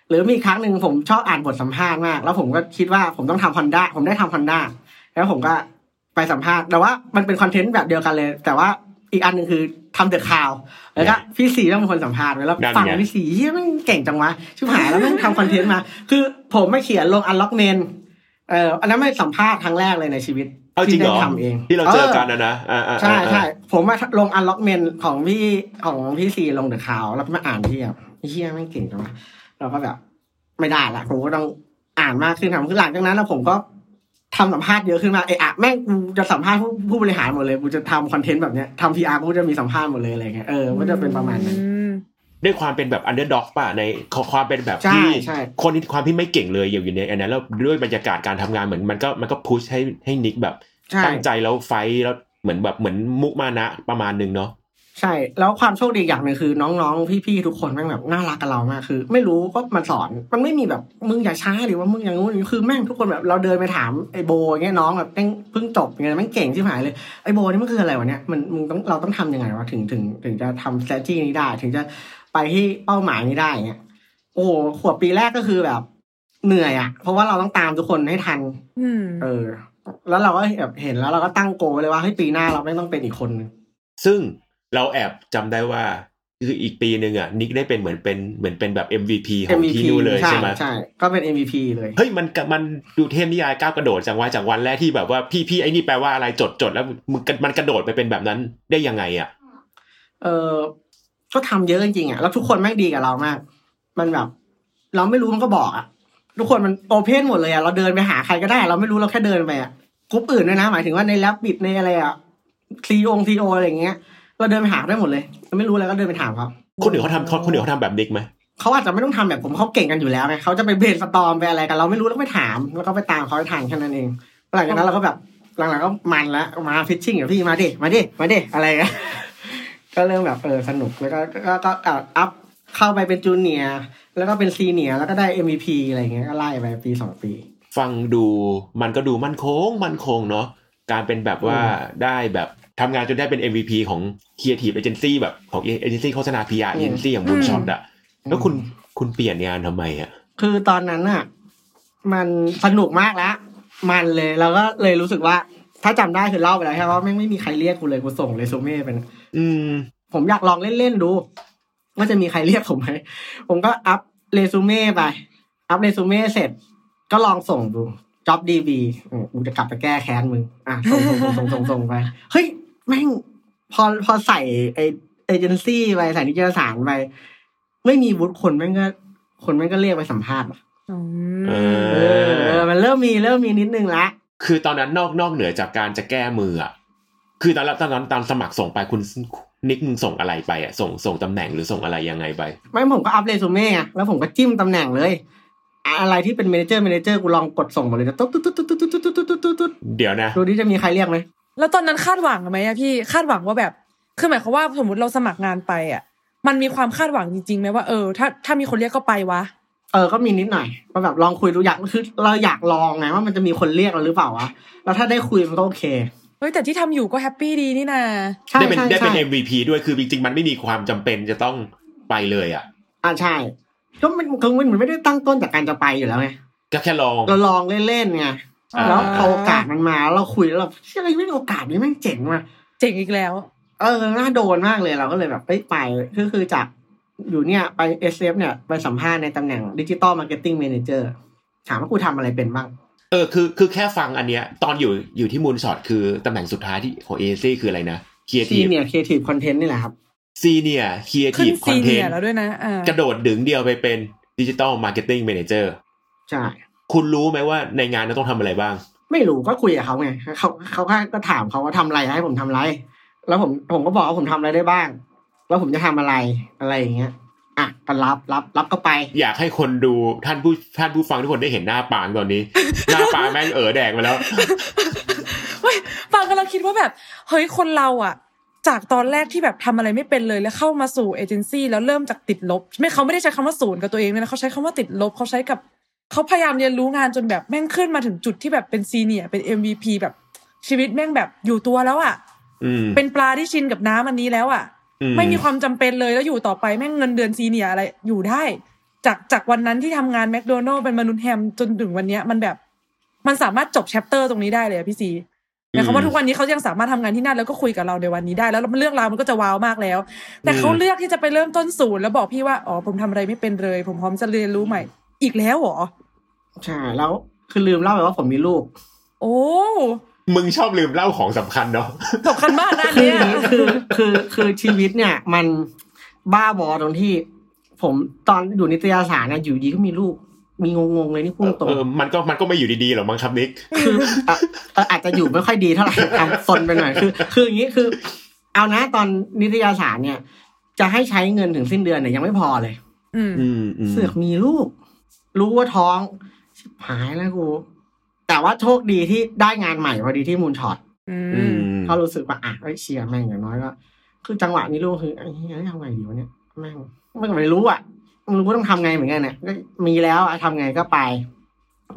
หรือมีครั้งหนึ่งผมชอบอ่านบทสัมภาษณ์มาก แล้วผมก็คิดว่าผมต้องทำฮอนด้าผมได้ทำฮอนด้าแล้วผมก็ไปสัมภาษณ์แต่ว่ามันเป็นคอนเทนต์แบบเดียวกันเลย แต่ว่าอีกอันหนึ่งคือทำเดอะข่าวแล้วก็พี่สีต้องเป็นคนสัมภาษณ์ไว้แล้วนั่นไงฟังพี่สีเฮ้ยมันเก่งจังวะชิบหายแล้วมันทำคอนเทนต์มา คือผมไม่เขียนลง Unlockmen เอ่ออันนั้นไม่สัมภาษณ์ครั้งแรกเลยในชีวิตเอาจริงเหรอที่ได้ทำเองที่เราเจอกันนะนะอ่าอ่าใช่อ่าใช่ผมมาลง Unlockmen ของพี่ของพี่ซีลง The Cloud แล้วมาอ่านที่แบบเหี้ยแม่งเก่งจังวะ เราก็แบบ ไม่ได้ละผมก็ต้องอ่านมากขึ้นทำคือหลังจากนั้นนะผมก็ทำสัมภาษณ์เยอะขึ้นมาเอะอะแม่งกูจะสัมภาษณ์ผู้ผู้บริหารหมดเลยกูจะทำคอนเทนต์แบบเนี้ยทำ PR กูจะมีสัมภาษณ์หมดเลยอะไรเงี้ยเออก็จะเป็นประมาณนั้นอืมด้วยความเป็นแบบอันเดอร์ด็อกป่ะในความเป็นแบบใช่ที่ใช่คนที่ความที่ไม่เก่งเลยอยู่ในอันนั้นแล้วด้วยบรรยากาศการทำงานเหมือนมันก็มันก็พุชให้ให้นิกแบบใช่ตั้งใจแล้วไฟท์แล้วเหมือนแบบเหมือนมุมานะประมาณนึงเนาะ ใช่ แล้วความโชคดีอย่างหนึ่งคือ น้องๆ พี่ๆทุกคนแม่งแบบน่ารักกับเรามากคือ ไม่รู้ก็มาสอนมันไม่มีแบบมึงอย่าช้าหรือว่ามึงอย่างงู้นคือแม่งทุกคนแบบเราเดินไปถามไอ้โบอย่างเงี้ยน้องแบบแม่งเพิ่งจบอย่างเงี้ยแม่งเก่งที่หายเลยไอ้โบนี่มันคืออะไรวะเนี่ยมันมึงต้องเราต้องทำยังไงวะถึงถึงถึงจะทำ strategy นี้ได้ ถึงจะไปที่เป้าหมายนี้ได้เงี้ยโอ้โหขวบปีแรกก็คือแบบเหนื่อยอะเพราะว่าเราต้องตามทุกคนให้ทันอืมเออ แล้วเราก็แบบเห็นแล้วเราก็ตั้งโกลไว้เลยว่าเฮ้ยปีหน้าเราไม่ต้องเป็นอีกคนนึงซึ่ง เราแอบจำได้ว่าคืออีกปีหนึ่งอะนิกได้เป็นเหมือนเป็นเหมือนเป็นแบบ MVP ของที่นู่นเลยใช่ไหมใช่ก็เป็น MVP เลยเฮ้ยมันกะมันดูเทพนิยายก้าวกระโดดจังว่าจากวันแรกที่แบบว่าพี่พี่ไอ้นี่แปลว่าอะไรจดจดแล้วมันมันกระโดดไปเป็นแบบนั้นได้ยังไงอะเออก็ทำเยอะจริงๆอะแล้วทุกคนแม่งดีกับเรามาก มันแบบ เราไม่รู้มันก็บอกอะทุกคนมัน open หมดเลยอะเราเดินไปหาใครก็ได้ เราไม่รู้เราแค่เดินไปอะกรุ๊ปอื่นด้วยนะ หมายถึงว่าใน Rabbit ในอะไรอะซีอง CEO อะไรอย่างเงี้ย เราเดินไปหาได้หมดเลยเราไม่รู้อะไรก็เดินไปถามเขาคนอื่นเขาทำเขาคนอื่นเขาทำแบบนิกไหมเขาอาจจะไม่ต้องทำแบบผมเขาเก่งกันอยู่แล้วไงเขาจะไป brainstorm ไปอะไรกันเราไม่รู้แล้วก็ไปถามแล้วก็ไปตามเขาให้ทันแค่นั้นเองหลังจากนั้นเราก็แบบหลังๆก็มันแล้วมา pitching กับพี่มาดิมาดิมาดิอะไรเงี้ยก็เริ่มแบบเออสนุกแล้วก็ก็ก็ก็อัพเข้าไปเป็น junior แล้วก็เป็น senior แล้วก็ได้ MVP อะไรเงี้ยก็ไล่ไปปีสองปี ฟังดูมันก็ดูมั่นคงมั่นคงเนาะการเป็นแบบว่าได้แบบ ทำงานจนได้เป็น MVP ของ Creative Agency แบบของเอเจนซี่โฆษณา PR อืมเอเจนซี่อย่าง Moonshot อะแล้วคุณคุณเปลี่ยนงานทำไมอะคือตอนนั้นน่ะมันสนุกมากแล้ว มันเลยเราก็เลยรู้สึกว่า ถ้าจำได้คือเล่าไปแล้วใช่ไหมว่าแม่งไม่มีใครเรียกกูเลยกูส่งเรซูเม่ไปนะอืม ผมอยากลองเล่นๆดูว่าจะมีใครเรียกผมไหมผมก็อัพเรซูเม่ไป อัพเรซูเม่เสร็จ ก็ลองส่งดูจ็อบดีบีกูจะกลับไปแก้แค้นมึง อะส่งส่งส่งส่งส่งส่งไป เฮ้ย แม่งพอพอใส่ไอเอเจนซี่ไปใส่นิตยสารไปไม่มีวุฒิคนแม่งก็คนแม่งก็เรียกไปสัมภาษณ์ว่ะอืมเอเออเออ มันเริ่มมีเริ่มมีนิดนึงละคือตอนนั้นนอกนอกเหนือจากการจะแก้มืออะคือตอนตอนนั้นตอนสมัครส่งไปคุณนิกมึงส่งอะไรไปอะส่งส่งตำแหน่งหรือส่งอะไรยังไงไป ไม่ผมก็อัพเรซูเม่ไงแล้วผมก็จิ้มตำแหน่งเลย อะไรที่เป็น manager manager กูลองกดส่งหมดเลยนะตุ๊ดตุ๊ดตุ๊ดตุ๊ดตุ๊ดตุ๊ดตุ๊ดตุ๊ดตุ๊ดตุ๊ดเดี๋ยวนะดูดิจะมีใครเรียกไหม แล้วตอนนั้นคาดหวังไหมอะพี่คาดหวังว่าแบบคือหมายความว่าสมมติเราสมัครงานไปอะมันมีความคาดหวังจริงๆไหมว่าเออถ้าถ้ามีคนเรียกก็ไปวะเออก็มีนิดหน่อยว่าแบบลองคุยดูอยากคือเราอยากลองไงว่ามันจะมีคนเรียกเราหรือเปล่าวะแล้วถ้าได้คุยมันก็โอเคเฮ้ยแต่ที่ทำอยู่ก็ happy ดีนี่นาใช่ได้เป็นใช่ได้เป็นใช่ MVP ด้วยคือจริงๆมันไม่มีความจำเป็นจะต้องไปเลยอะอ่าใช่ก็มันคือมันไม่ได้ตั้งต้นจากการจะไปอยู่แล้วไงก็แค่ลองเราลองเล่นๆไงอ่า แล้วพอโอกาสมันมาแล้วเราคุยแล้วเราเชื่ออะไรไม่โอกาสนี้แม่งเจ๋งว่ะเจ๋งอีกแล้ว เออน่าโดนมากเลยเราก็เลยแบบไปไปก็คือจากอยู่เนี่ยไปเอสเเนี่ยไปสัมภาษณ์ในตำแหน่งดิจิตอลมาร์เก็ตติ้ง a ม a เจอร์ถามว่ากูทำอะไรเป็นบ้างเออคือคือแค่ฟังอันเนี้ยตอนอยู่อยู่ที่มูลช็อตคือตำแหน่งสุดท้ายที่ของเอซี่คืออะไรนะครีเอซีทีฟเนี่ยครีเอทีฟคอนเทนต์นี่แหละครับซีเนียครีเอขึ้ทีนฟคอซีนเทเนีนยต์แล้วด้วยนะอ่ากระโดดดึงเดียวไปเป็นดิจิตอลมาร์เก็ตติ้ง a ม a เจอร์ใช่ คุณรู้ไหมว่าในงานเราต้องทำอะไรบ้าง ไม่รู้ก็คุยกับเขาไงเขาเขาแค่ก็ถามเขาว่าทำอะไรให้ผมทำอะไร แล้วผมผมก็บอกว่าผมทำอะไรได้บ้าง แล้วผมจะทำอะไรอะไรอย่างเงี้ยอะก็รับรับรับก็ไป อยากให้คนดูท่านผู้ท่านผู้ฟังทุกคนได้เห็นหน้าปางตอนนี้ หน้าปางแม่งเอ๋อแดงไปแล้วเฮ้ยฟังกันเราคิดว่าแบบ เฮ้ยคนเราอะจากตอนแรกที่แบบทำอะไรไม่เป็นเลยแล้วเข้ามาสู่เอเจนซี่แล้วเริ่มจากติดลบ ไม่เขาไม่ได้ใช้คำว่าศูนย์กับตัวเองเลยนะเขาใช้คำว่าติดลบเขาใช้กับ เขาพยายามเรียนรู้งานจนแบบแม่งขึ้นมาถึงจุดที่แบบเป็นซีเนียร์เป็น MVP แบบชีวิตแม่งแบบอยู่ตัวแล้วอะอืมเป็นปลาที่ชินกับน้ำอันนี้แล้วอะอืไม่มีความจำเป็นเลยแล้วอยู่ต่อไปแม่งเงินเดือนซีเนียร์อะไรอยู่ได้ จากจากวันนั้นที่ทำงานแมคโดนัลเป็นมนุษย์แฮมจนถึงวันเนี้ย มันแบบมันสามารถจบแชปเตอร์ตรงนี้ได้เลยอะพี่ซีหมายความว่าทุกวันนี้เขายังสามารถทำงานที่นั่นแล้วก็คุยกับเราในวันนี้ได้ แล้วเรื่องราวมันก็จะว้าวมากแล้ว แต่เขาเลือกที่จะไปเริ่มต้นศูนย์แล้วบอกพี่ว่าอ๋อผมทำอะไรไม่เป็นเลย ผมพร้อมจะเรียนรู้ใหม่ อีกแล้วเหรอใช่แล้วคือลืมเล่าไปว่าผมมีลูก โอ้มึงชอบลืมเล่าของสำคัญเนาะสำคัญมากนะอันคือเนี้ยคือคือคือชีวิตเนี่ย มันบ้าบอตรงที่ ผมตอนอยู่นิตยสารเนี่ยอยู่ดีก็มีลูก มีงงๆเลยนี่พุ่งตรงเออมันก็มันก็ไม่อยู่ดีๆหรอกมั้งครับนิกคืออะเอ่ออาจจะอยู่ไม่ค่อยดีเท่าไหร่อะซนไปหน่อยคือ คืออย่างนี้คือ เอานะตอนนิตยสารเนี่ย จะให้ใช้เงินถึงสิ้นเดือนเนี่ยยังไม่พอเลย อืมอืมอืมเสือกมีลูก รู้ว่าท้องชิบหายแล้วกู แต่ว่าโชคดีที่ได้งานใหม่พอดีที่มูลช็อตอือืมมก็รู้สึกว่าอะเอ้ยเชียร์แม่งอย่างน้อยก็คือจังหวะนี้ลูกคือไอ้เหี้ยทำไงดีวะเนี่ยแม่งไม่ไม่รู้อะไม่รู้ว่าต้องทำไงเหมือนกันเนี่ยก็มีแล้วอะทำไงก็ไป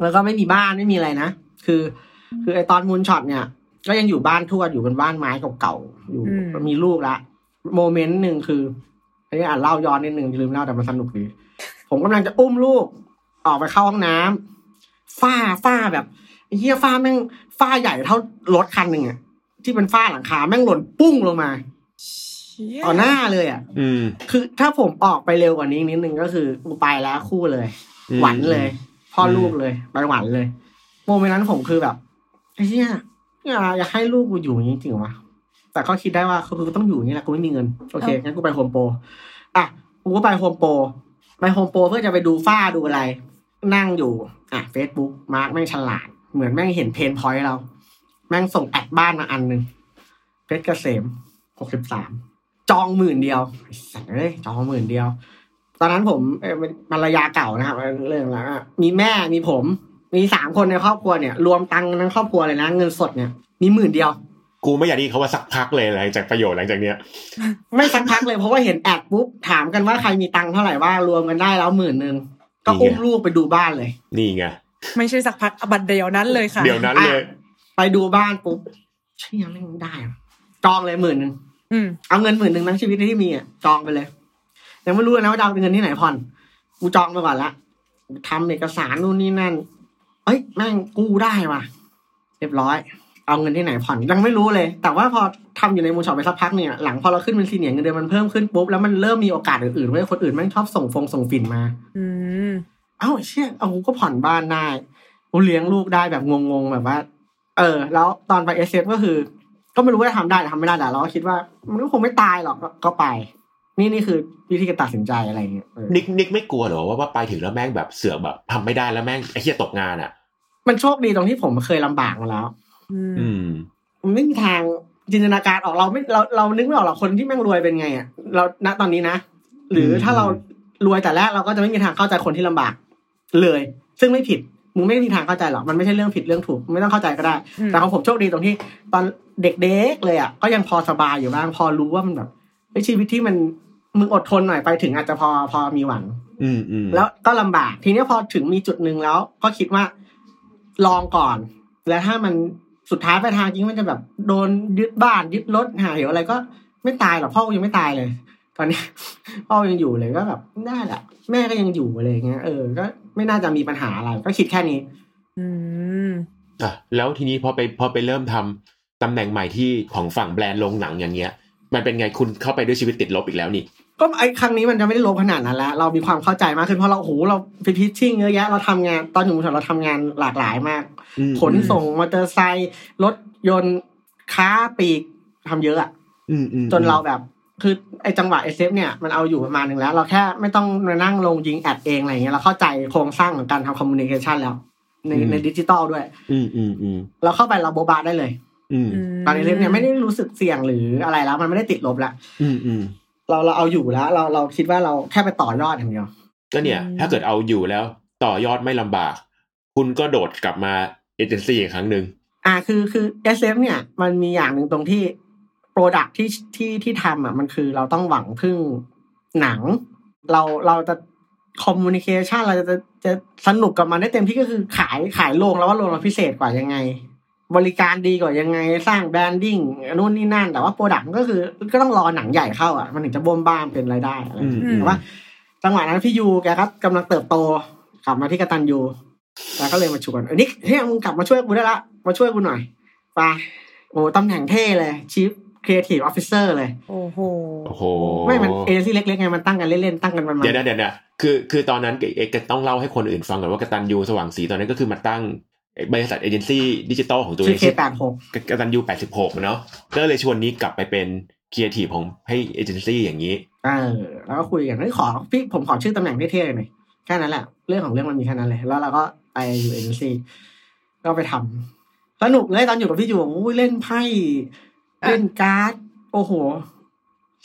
แล้วก็ไม่มีบ้านไม่มีอะไรนะคือ คือไอตอนมูลช็อตเนี่ย ก็ยังอยู่บ้านทวดอยู่เป็นบ้านไม้เก่าๆอยู่มีลูกละโมเมนต์หนึ่งคืออันนี้อ่านเล่าย้อนนิดนึงลืมเล่าแต่มันสนุกดีผมกำลังจะอุ้มลูก ออกไปเข้าห้องน้ำฝ้าฝ้าแบบไอ้เหี้ยฝ้าแม่งฝ้าใหญ่เท่ารถคันหนึ่งอะที่เป็นฝ้าหลังคาแม่งหล่นปุ้งลงมาเชี่ยต่อหน้าเลยอะอืมคือถ้าผมออกไปเร็วกว่านี้นิดนึงก็คือกูไปแล้วคู่เลยอืมหวันเลย พ่ออมลูกเลยไปหวันเลย โมเมนต์นั้นผมคือแบบไอ้เหี้ยอยากอยากให้ลูกกูอยู่อย่างนี้จริงวะแต่ก็คิดได้ว่าคือกูต้องอยู่อย่างนี้แหละกูไม่มีเงินโอเคงั้นกูไปโฮมโปรอะกูก็ไปโฮมโปรไปโฮมโปรเพื่อจะไปดูฝ้าดูอะไร นั่งอยู่อะเฟซบุ๊กมาร์กแม่งฉลาด เหมือนแม่งเห็น pain point เรา แม่งส่ง ad บ้านมาอันหนึ่งเพชรเกษมหกสิบสามจองหมื่นเดียวไอ้สัตว์เอ้ยจองหมื่นเดียว ตอนนั้นผมเอ่อเป็นภรรยาเก่านะครับเรื่องแล้วอะมีแม่มีผม มีสามคนในครอบครัวเนี่ย รวมตังค์ทั้งครอบครัวเลยนะเงินสดเนี่ยมีหมื่นเดียวกูไม่อยากได้ยินเขาว่าสักพักเลยหลังจากประโยชน์หลังจากเนี้ย ไม่สักพักเลยเพราะว่าเห็นแอดปุ๊บถามกันว่าใครมีตังค์เท่าไหร่ว่ารวมกันได้แล้วหมื่นหนึ่ง ก็อุ้มลูกไปดูบ้านเลย นี่ไงไม่ใช่สักพักบัดเดียวนั้นเลยค่ะ เดี๋ยวนั้นเลย ไปดูบ้านปุ๊บเชี่ยไม่งได้อะจองเลยหมื่นหนึ่งอืมเอาเงินหมื่นหนึ่งทั้งชีวิตที่มีอะจองไปเลยยังไม่รู้เลยนะว่าจะเอาเงินที่ไหนผ่อนกูจองไปก่อนละทำเอกสารนู่นนี่นั่นเอ้ยแม่งกู้ได้ว่ะ เรียบร้อย เอาเงินที่ไหนผ่อนยังไม่รู้เลย แต่ว่าพอทำอยู่ในมูลช็อปไปสักพักเนี่ยหลังพอเราขึ้นเป็นซีเนียร์เงินเดือนมันเพิ่มขึ้นปุ๊บแล้วมันเริ่มมีโอกาสอื่นๆเว้ยคนอื่นแม่งชอบส่งฟงส่งฝิ่นมาอืมเอ้าเชี่ยเอากูก็ผ่อนบ้านได้กูเลี้ยงลูกได้แบบงงๆแบบว่า เออ แล้วตอนไปเอสเก็คือ ก็ไม่รู้ว่าทำได้หรือทำไม่ได้แต่เราก็คิดว่า มันก็คงไม่ตายหรอกก็ก็ไป นี่นี่คือวิธีการตัดสินใจอะไรอย่างเงี้ยเออนิกนิกไม่กลัวเหรอว่าว่าไปถึงแล้วแม่งแบบเสือกแบบทำไม่ได้แล้วแม่งไอ้เหี้ยตกงานอะ มันโชคดีตรงที่ผมเคยลำบากมาแล้ว อืมอืมมันไม่มีทางจินตนาการออกเราไม่เราเรานึกไม่ออกหรอกคนที่แม่งรวยเป็นไงอะเราณตอนนี้นะ หรือถ้าเรารวยแต่แรกเราก็จะไม่มีทางเข้าใจคนที่ลำบาก เลย ซึ่งไม่ผิดมึงไม่มีทางเข้าใจหรอกมันไม่ใช่เรื่องผิดเรื่องถูกไม่ต้องเข้าใจก็ได้อืมแต่ของผมโชคดีตรงที่ ตอนเด็กๆเลยอะก็ยังพอสบายอยู่บ้างพอรู้ว่ามันแบบไอ้ชีวิตที่มันมึงอดทนหน่อยไปถึงอาจจะพอพอมีหวัง อืมอืมแล้วก็ลำบาก ทีเนี้ยพอถึงมีจุดหนึ่งแล้ว ก็คิดว่าลองก่อน แล้วถ้ามัน สุดท้ายไปลายทางจริงมันจะแบบโดนยึดบ้านยึดรถหายอะไรก็ไม่ตายหรอกพ่อกูยังไม่ตายเลย ตอนนี้พ่อยังอยู่เลยก็แบบได้แหละแม่ก็ยังอยู่อะไรอย่างเงี้ยเออก็ไม่น่าจะมีปัญหาอะไร ก็คิดแค่นี้ อืมอะแล้วทีนี้พอไปพอไปเริ่มทำตำแหน่งใหม่ที่ของฝั่งแบรนด์โรงหนังอย่างเงี้ย มันเป็นไงคุณเข้าไปด้วยชีวิตติดลบอีกแล้วนี่ ก็ไอ้ครั้งนี้มันจะไม่ได้ลบขนาดนั้นแล้ว เรามีความเข้าใจมากขึ้นเพราะเราโอ้โหเราไปพิชชิ่งเยอะแยะเราทำงาน ตอนอยู่มือถือเราทำงานหลากหลายมากอืมขนส่งมอเตอร์ไซค์รถยนต์ค้าปลีกทำเยอะอะอืมอืมจนเราแบบคือไอ้จังหวะเอเเนี่ยมันเอาอยู่ประมาณหนึ่งแล้ว เราแค่ไม่ต้องมานั่งลงยิง ad เองอะไรเงี้ยเราเข้าใจโครงสร้างของการทำ communication แล้ว ในในดิจิตอลด้วย อืมอืมอืมเราเข้าไปเราโบบาได้เลย อืมตอนเอเนี่ยไม่ได้รู้สึกเสี่ยงหรืออะไรแล้ว มันไม่ได้ติดลบแล้วอืมอืม เราเราเอาอยู่แล้ว เราเราคิดว่าเราแค่ไปต่อยอดอย่างเดียวก็เนี่ย ถ้าเกิดเอาอยู่แล้ว ต่อยอดไม่ลำบาก คุณก็โดดกลับมาเอเจนซี่อีกครั้งหนึ่งอ่าคือคือ SF เนี่ย มันมีอย่างหนึ่งตรงที่ product ที่ที่ที่ทำอะมันคือเราต้องหวังพึ่งหนัง เราเราจะ communication เราจะจะจะสนุกกับมันได้เต็มที่ก็คือขายขายโรงแล้วว่าโรงเราพิเศษกว่ายังไง บริการดีกว่ายังไงสร้าง branding นู่นนี่นั่น แต่ว่า product ก็คือก็ต้องรอหนังใหญ่เข้าอะมันถึงจะบ่มบ้ามเป็นรายได้อะไรอย่างเงี้ยอืมแต่ว่าจังหวะนั้นพี่ยูแกก็กำลังเติบโตกลับมาที่กตันยูแล้วก็เลยมาชวนเออนิกเฮ้ยมึงกลับมาช่วยกูได้ละมาช่วยกูหน่อยไปโอ้ตำแหน่งเท่เลย Chief Creative Officer เลย โอ้โหโอ้โหไม่มันเอเจนซี่เล็กๆไงมันตั้งกันเล่นๆตั้งกันมันๆเดี๋ยวนะเดี๋ยวนะคือคือตอนนั้นเอกต้องเล่าให้คนอื่นฟังก่อนว่ากตันยูสว่างสีตอนนั้นก็คือมาตั้ง บริษัท agency digital ของตัวเอชื่องเคชื่อแปดหกกตันยูแปดสิบหกเนาะก็เลยชวนนี้กลับไปเป็นครีเอทีฟของให้เอเจนซี่อย่างนี้เออแล้วก็คุยกันเฮ้ยขอพี่ผมขอชื่อตำแหน่งเท่ๆหน่อยแค่นั้นแหละ เรื่องของเรื่องมันมีแค่นั้นเลย แล้วเราก็ไปอยู่เอเจนซี่ก็ไปทำสนุกเลยตอนอยู่กับพี่อยู่โอ้ยเล่นไพ่เล่นการ์ด โอ้โห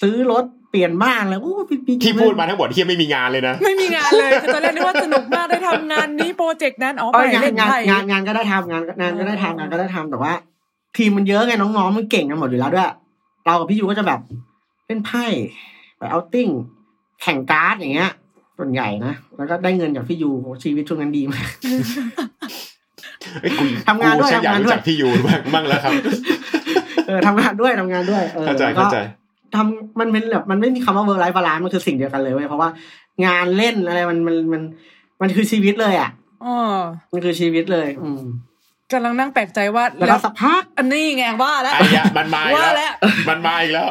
ซื้อรถ เปลี่ยนบ้านเลยโอ้พี่พี่ที่พูดมาทั้งหมดที่ไม่มีงานเลยนะ ไม่มีงานเลยคือตอนแรกนึกว่าสนุกมากได้ทำงานนี้ project นั้นอ๋อเอไปองานเล่นงานไพ่งานงานก็ได้ทำงานงานก็ได้ทำงานก็ได้ทำแต่ว่า ทีมมันเยอะไงน้องๆมันเก่งกันหมดอยู่แล้วด้วยเรากับพี่ยูก็จะแบบเล่นไพ่ไปเอาท์ติ้งแข่งการ์ดอย่างเงี้ยส่วนใหญ่นะแล้วก็ได้เงินจากพี่ยูโหชีวิตช่วงนั้นดีมากเอ้ยกูทำงานด้วยกูฉัอยากทำงานด้วยรู้จักพี่ยูบ้างบ้างแล้วครับเออทำงานด้วยทำงานด้วยเออเข้าใจแล้วก็เข้าใจ ทำมันเป็นแบบมันไม่มีคำว่า work life balance มันคือสิ่งเดียวกันเลยเว้ยเพราะว่างานเล่นอะไรมันมันมันมันคือชีวิตเลยอะอ๋อมันคือชีวิตเลย อืมกำลังนั่งแปลกใจว่าแล้วก็สักพักอันนี้ไงว่าแล้วไอ้ยะมันมาอีกว่าแล้วแล้วมันมาอีกแล้ว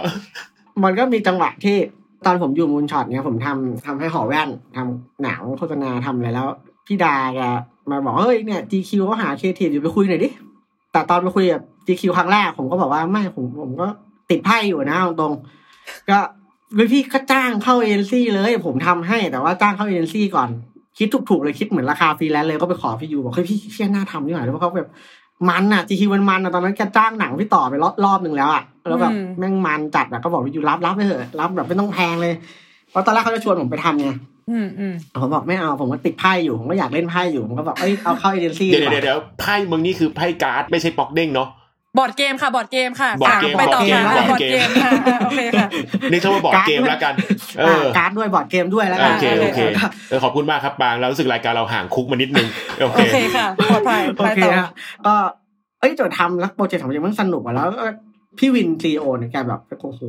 มันก็มีจังหวะที่ตอนผมอยู่มูลช็อตเนี่ยผมทำทำให้หอแว่นทำหนังโฆษณาทำอะไรแล้วพี่ดาแกมาบอกเฮ้ยเนี่ย GQ เขาหาเคทีอยู่ไปคุยหน่อยดิแต่ตอนไปคุยกับ GQ ครั้งแรกผมก็บอกว่าไม่ผมผมก็ ติดไพ่อยู่นะเอาตรงๆก็พี่ก็จ้างเข้าเอ็นซี่เลย ผมทำให้แต่ว่าจ้างเข้าเอ็นซี่ก่อน คิดถูกๆเลยคิดเหมือนราคาฟรีแลนซ์เลยก็ไปขอพี่ยูบอกเฮ้ยพี่เชี่ยน่าทำนี่หว่าแล้วเขาแบบมันอะ GQ มันมันอะตอนนั้นแกจ้างหนังพี่ต่อไปรอบรอบหนึ่งแล้วอะแล้วแบบอืมแม่งมันจัดอะก็บอกพี่ยูรับรับไปเถอะรับแบบไม่ต้องแพงเลยเพราะตอนแรกเขาจะชวนผมไปทำไงอืมอืมผมบอกไม่เอาผมก็ติดไพ่อยู่ผมก็อยากเล่นไพ่อยู่ผมก็บอกเอ้ยเอาเข้าเอเจนซี่เดี๋ยวดีกเดี๋ยวว่าเดี๋ยวไพ่มึงนี่คือไพ่การ์ดไม่ใช่ป๊อกเด้งเนาะ board game ค่ะ board game ค่ะ board game อะไปต่อ board game ค่ะ board game ค่ะอะโอเคค่ะนึกซะว่า board game แล้วกันเออการ์ดด้วย board game ด้วยแล้วกันโอเคโอเคเออขอบคุณมากครับปางเรารู้สึกรายการเราห่างคุกมานิดนึงโอเคโอเคค่ะปลอดภัยโอเคไปต่อฮะก็เอ้ยโจทย์ทำแล้ว project ของมันมันสนุกอะแล้วก็พี่วิน CEO เนี่ยแกแบบโอ้โห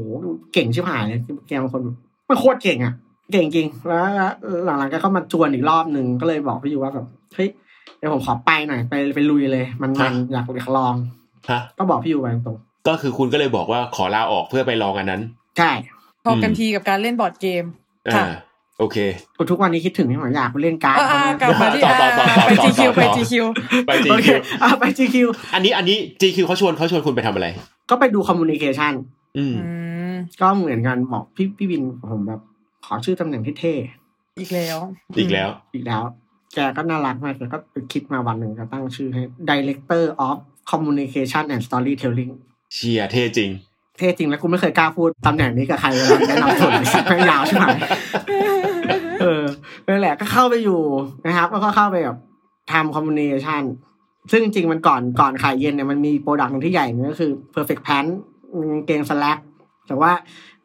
เก่งชิบหายเลยแกเป็นคนมันโคตรเก่งอะเก่งจริงแล้วหลังๆแกก็มาชวนอีกรอบหนึ่งก็เลยบอกพี่ยูว่าแบบเฮ้ยเดี๋ยวผมขอไปหน่อยไปไปลุยเลย มันมันอยากอยากลอง ฮะก็บอกพี่ยูไปตรงก็คือคุณก็เลยบอกว่าขอลาออกเพื่อไปลองอันนั้นๆใช่พอกันทีกับการเล่น board gameอ่าค่ะโอเคทุกวันนี้คิดถึงพี่หมออยากไปเล่นการ์ดอ่าอ่ากลับมาที่ต่อต่อต่อต่อไปต่อ GQ ต่อไป GQ ไปโอเค GQ อ่าไป GQ อันนี้อันนี้ GQ เขาชวนเขาชวนคุณไปทำอะไร ก็ไปดู communication อืมอืมก็เหมือนกันบอกพี่พี่วินผมแบบ ขอชื่อตำแหน่งที่เท่อีกแล้ว อีกแล้วอีกแล้ว แกก็น่ารักมากแกก็ไปคิดมาวันหนึ่งก็ตั้งชื่อให้ Director of Communication and Storytelling เชี่ยเท่จริง เท่จริงแล้วกูไม่เคยกล้าพูดตำแหน่งนี้กับใครเลยแนะนำส่วนสักยาวใช่ไหมเออนั่นแหละก็เข้าไปอยู่นะครับแล้วก็เข้าไปแบบทำ communication ซึ่งจริงๆมันก่อนก่อนขายเย็นเนี่ยมันมี product หนึ่งที่ใหญ่มันก็คือ perfect pants กางเกงสแลกแต่ว่า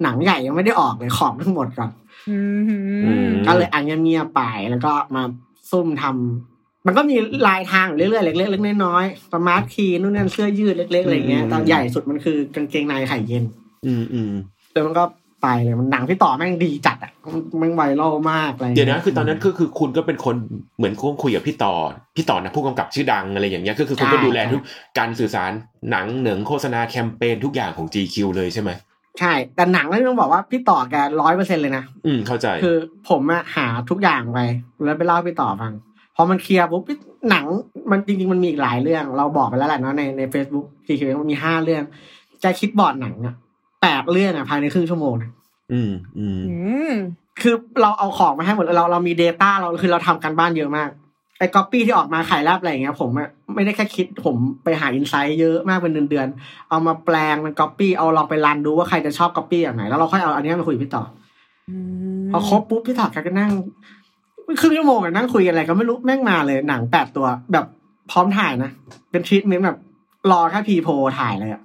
หนังใหญ่ยังไม่ได้ออกเลยของทั้งหมดก่อนอืมอืมก็เลยอันเงียบๆไปแล้วก็มาซุ่มทำ มันก็มีลายทางเรื่อยๆเล็กๆเล็กๆน้อยๆสมาร์ทคีนู่นนั่นเสื้อยืดเล็กๆอะไรเงี้ยอืมตอนใหญ่สุดมันคือกางเกงในไข่เย็น อืมอืมแล้วมันก็ไปเลยมันหนังพี่ต่อแม่งดีจัดอะมันไวรัลมากอะไรเดี๋ยวนะคือตอนนั้นก็คือคุณก็เป็นคนเหมือนคุคุยกับพี่ต่อพี่ต่อนะผู้กำกับชื่อดังอะไรอย่างเงี้ยก็คือคุณก็ดูแลทุกการสื่อสารหนังเหนืองโฆษณาแคมเปญทุกอย่างของ GQ เลยใช่ไหมใช่ แต่หนังก็ต้องบอกว่าพี่ต่อแกร้อยเปอร์เซ็นเลยนะ อืมเข้าใจ คือผมอะหาทุกอย่างไปแล้วไปเล่าให้พี่ต่อฟัง พอมัน clear ปุ๊บพี่หนัง มันจริงๆมันมีอีกหลายเรื่อง เราบอกไปแล้วแหละเนาะในในเฟซบุ๊ก GQ มันมีห้าเรื่องแกคิดบอร์ดหนังอะแปดเรื่องอะภายในครึ่งชั่วโมงนะอืมอืมอืมคือเราเอาของมาให้หมดเลยเราเรามี Data เราคือเราทำการบ้านเยอะมากไอ้ก๊อปปี้ที่ออกมาขายแล็บอะไรอย่างเงี้ย ผมอะไม่ได้แค่คิดผมไปหา insight เยอะมากเป็นเดือนๆเอามาแปลงเป็นก๊อปปี้เอาลองไป run ดูว่าใครจะชอบก๊อปปี้อย่างไหนแล้วเราค่อยเอาอันเนี้ยมาคุยกับพี่ต่อพอครบปุ๊บพี่ต่อแกก็นั่ง ครึ่งชั่วโมงอะนั่งคุยกันอะไรก็ไม่รู้แม่งมาเลยหนังแปดตัว แบบพร้อมถ่ายนะ เป็นทรีทเมนต์แบบรอแค่ PO ถ่ายเลยอะ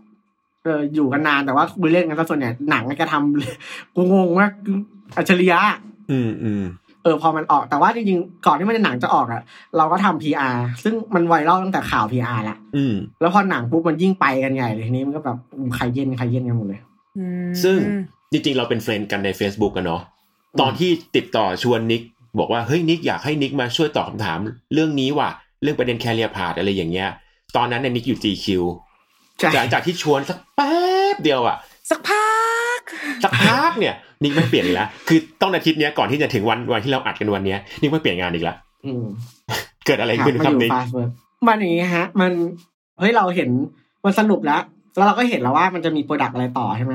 เอออยู่กันนานแต่ว่าคุยเล่นกันซะส่วนใหญ่หนังก็ทำกูงงมากอัจฉริยะอืมอืมเออพอมันออกแต่ว่าจริงๆก่อนที่มันจะหนังจะออกอะเราก็ทำ PR ซึ่งมัน viral ตั้งแต่ข่าว PR ละอืมแล้วพอหนังปุ๊บมันยิ่งไปกันใหญ่เลยทีนี้มันก็แบบใครเย็นใครเย็นกันหมดเลยอืมซึ่งจริงๆ เราเป็น friend กันใน Facebook กันเนาะตอนที่ติดต่อชวนนิก บอกว่าเฮ้ยนิกอยากให้นิกมาช่วยตอบคำถามเรื่องนี้ว่ะเรื่องประเด็น career path อะไรอย่างเงี้ย ตอนนั้นเนี่ยนิกอยู่ GQ ใช่หลังจากที่ชวนสักแป๊บเดียวอะ สักพัก สักพักเนี่ยนิกไม่เปลี่ยนอีกแล้วคือต้องอาทิตย์เนี้ยก่อนที่จะถึงวันวันที่เราอัดกันวันเนี้ยนิกไม่เปลี่ยนงานอีกแล้วอืมเกิดอะไรขึ้นครับมาอยู่ครับยู่นิกฟาสเวิร์มันอย่างงี้ฮะ มันเฮ้ยเราเห็นมันสนุกแล้วแล้วเราก็เห็นแล้วว่ามันจะมี product อะไรต่อใช่ไหม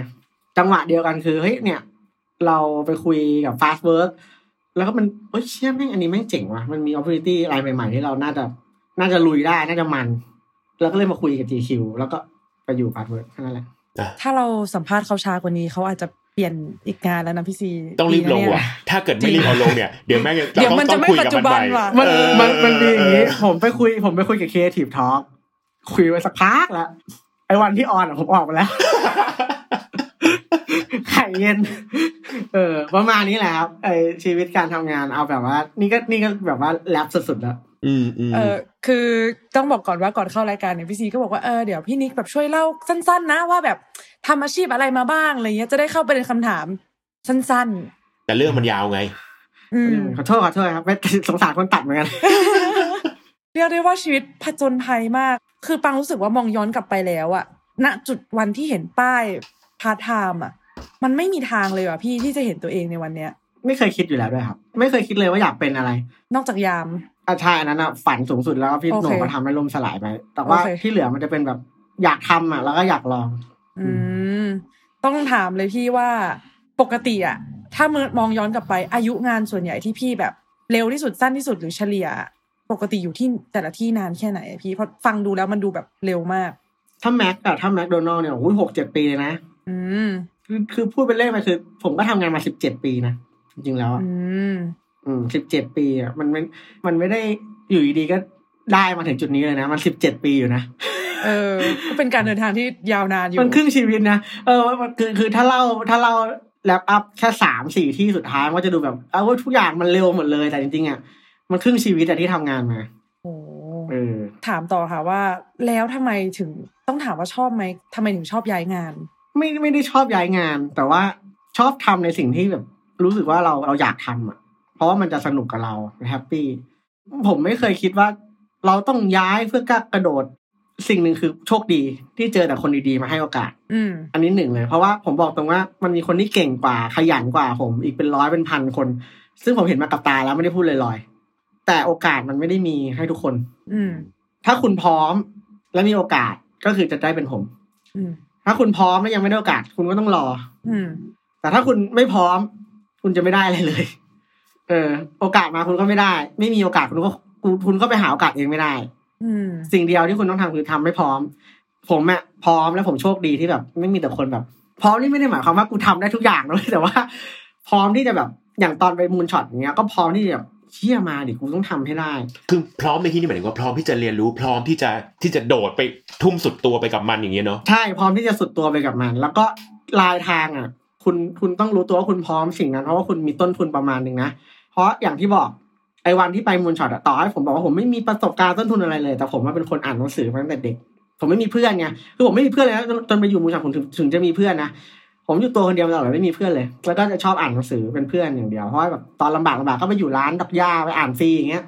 จังหวะเดียวกันคือเฮ้ยเนี่ย เราไปคุยกับฟาสเวิร์ แล้วก็มันเฮ้ยเชี่ยแม่งอันนี้แม่งเจ๋งว่ะมันมี opportunity อะไรใหม่ๆที่เราน่าจะน่าจะลุยได้น่าจะมัน แล้วก็เลยมาคุยกับ GQ แล้วก็ไปอยู่ฟาสเวิร์แค่นั้นแหละถ้าเราสัมภาษณ์เขาช้ากว่านี้เขาอาจจะเปลี่ยนอีกงานแล้วนะพี่ซีต้องรีบลงดีนะเนี่ยว่ะถ้าเกิดไม่รีบเอาลงเนี่ยเดี๋ยวแม่งจะเดี๋ยวมันต้จะองไม่คุยปัจกับจุมันบัใหนม่ว่ะมันเออมันมันมีอย่างนี้ผมไปคุย ผมไปคุยกับ Creative Talk คุยไปสักพักแล้วไอ้วันที่ออนอะผมออกมาแล้ว ไข่เย็น เออ ประมาณนี้แหละครับไอชีวิตการทำงานเอาแบบว่า นี่ก็นี่ก็แบบว่าแรปสุดๆแล้วอืมอืมเออคือต้องบอกก่อนว่าก่อนเข้ารายการเนี่ยพี่ซีก็บอกว่าเออเดี๋ยวพี่นิกแบบช่วยเล่าสั้น ๆ นะว่าแบบทำอาชีพอะไรมาบ้างอะไรเงี้ยจะได้เข้าไปในคำถามสั้นแต่เรื่องมันยาวไงๆอืมขอโทษขอโทษครับไม่สงสารคนตัดเหมือนกันเรียกได้ว่าชีวิตผจญภัยมาก คือปังรู้สึกว่ามองย้อนกลับไปแล้วอะณจุดวันที่เห็นป้าย พาร์ทไทม์อะมันไม่มีทางเลยว่ะพี่ที่จะเห็นตัวเองในวันเนี้ย ไม่เคยคิดอยู่แล้วด้วยครับ ไม่เคยคิดเลยว่าอยากเป็นอะไร นอกจากยามอาใช่อันนั้นอะฝันสูงสุดแล้วพี่โอเคโหน่งก็ทำให้ล่มสลายไป แต่ว่าโอเคที่เหลือมันจะเป็นแบบอยากทำอะแล้วก็อยากลอง อืม ต้องถามเลยพี่ว่าปกติอะถ้ามือมองย้อนกลับไปอายุงานส่วนใหญ่ที่พี่แบบเร็วที่สุดสั้นที่สุดหรือเฉลี่ย ปกติอยู่ที่แต่ละที่นานแค่ไหนอะพี่เพราะฟังดูแล้วมันดูแบบเร็วมาก ถ้าแม็กอะถ้าแมคโดนัลเนี่ยโอ้ยหกเจ็ดปีเลยนะ อืมคือคือพูดเป็นเล่นไปคือ ผมก็ทำงานมาสิบเจ็ดปีนะจริงๆแล้วอะอืมอืมสิบเจ็ดปีอะมันไม่มันไม่ได้อยู่ดีๆก็ได้มาถึงจุดนี้เลยนะ มันสิบเจ็ดปีอยู่นะเออก็เป็นการเดินทางที่ยาวนานอยู่มันครึ่งชีวิตนะเออมันคือคือถ้าเล่าถ้าเล่าแลปอัพแค่สามสี่ที่สุดท้ายมันก็จะดูแบบเอาว่าทุกอย่างมันเร็วหมดเลยแต่จริงๆอะมันครึ่งชีวิตอะที่ทำงานมาโอ้เออถามต่อค่ะว่า แล้วทำไมถึงต้องถามว่าชอบไหมทำไมถึงชอบย้ายงาน ไม่ไม่ได้ชอบย้ายงาน แต่ว่าชอบทำในสิ่งที่แบบ รู้สึกว่าเราเราอยากทำอะ เพราะว่ามันจะสนุกกับเราแฮปปี้ผมไม่เคยคิดว่าเราต้องย้ายเพื่อกกระโดด สิ่งหนึ่งคือโชคดีที่เจอแต่คนดีๆมาให้โอกาสอืมอันนี้หนึ่งเลย เพราะว่าผมบอกตรงว่ามันมีคนที่เก่งกว่าขยันกว่าผมอีกเป็นร้อยเป็นพันคน ซึ่งผมเห็นมากับตาแล้วไม่ได้พูดลอยๆแต่โอกาสมันไม่ได้มีให้ทุกคน อืมถ้าคุณพร้อมและมีโอกาสก็คือจะได้เป็นผมอืม ถ้ถ้าคุณพร้อมแล้วยังไม่ได้โอกาส คุณก็ต้องรอ อืม แต่ถ้าคุณไม่พร้อม คุณจะไม่ได้อะไรเลย เออ โอกาสมาคุณก็ไม่ได้ ไม่มีโอกาสคุณก็คุณคุณก็ไปหาโอกาสเองไม่ได้ อืม สิ่งเดียวที่คุณต้องทำคือทำให้พร้อม ผมอะพร้อมแล้วผมโชคดีที่แบบ ไม่มีแต่คนแบบ พร้อมนี่ไม่ได้หมายความว่ากูทำได้ทุกอย่างนะแต่ว่า พร้อมที่จะแบบอย่างตอนไปมูลช็อตอย่างเงี้ยก็พร้อมที่จะแบบ เชี่ยมาดิกูต้องทำให้ได้ คือพร้อมในที่นี้หมายถึงว่าพร้อมที่จะเรียนรู้พร้อมที่จะที่จะโดดไปทุ่มสุดตัวไปกับมันอย่างเงี้ยเนาะใช่พร้อมที่จะสุดตัวไปกับมัน แล้วก็ลายทางอะ คุณคุณต้องรู้ตัวว่าคุณพร้อมสิ่งนั้นเพราะว่าคุณมีต้นทุนประมาณหนึ่งนะเพราะอย่างที่บอกไอ้วันที่ไปมูลช็อตอะต่อให้ผมบอกว่าผมไม่มีประสบการณ์ต้นทุนอะไรเลย แต่ผมว่าเป็นคนอ่านหนังสือมาตั้งแต่เด็ก ผมไม่มีเพื่อนไงคือผมไม่มีเพื่อนเลยนะจนจนไปอยู่มูลช็อตผมถึงถึงจะมีเพื่อนนะ ผมอยู่ตัวคนเดียวตลอดเลยไม่มีเพื่อนเลย แล้วก็จะชอบอ่านหนังสือเป็นเพื่อนอย่างเดียวเพราะว่าแบบตอนลำบากลำบากก็ไปอยู่ร้านดอกหญ้าไปอ่านฟรีอย่างเงี้ย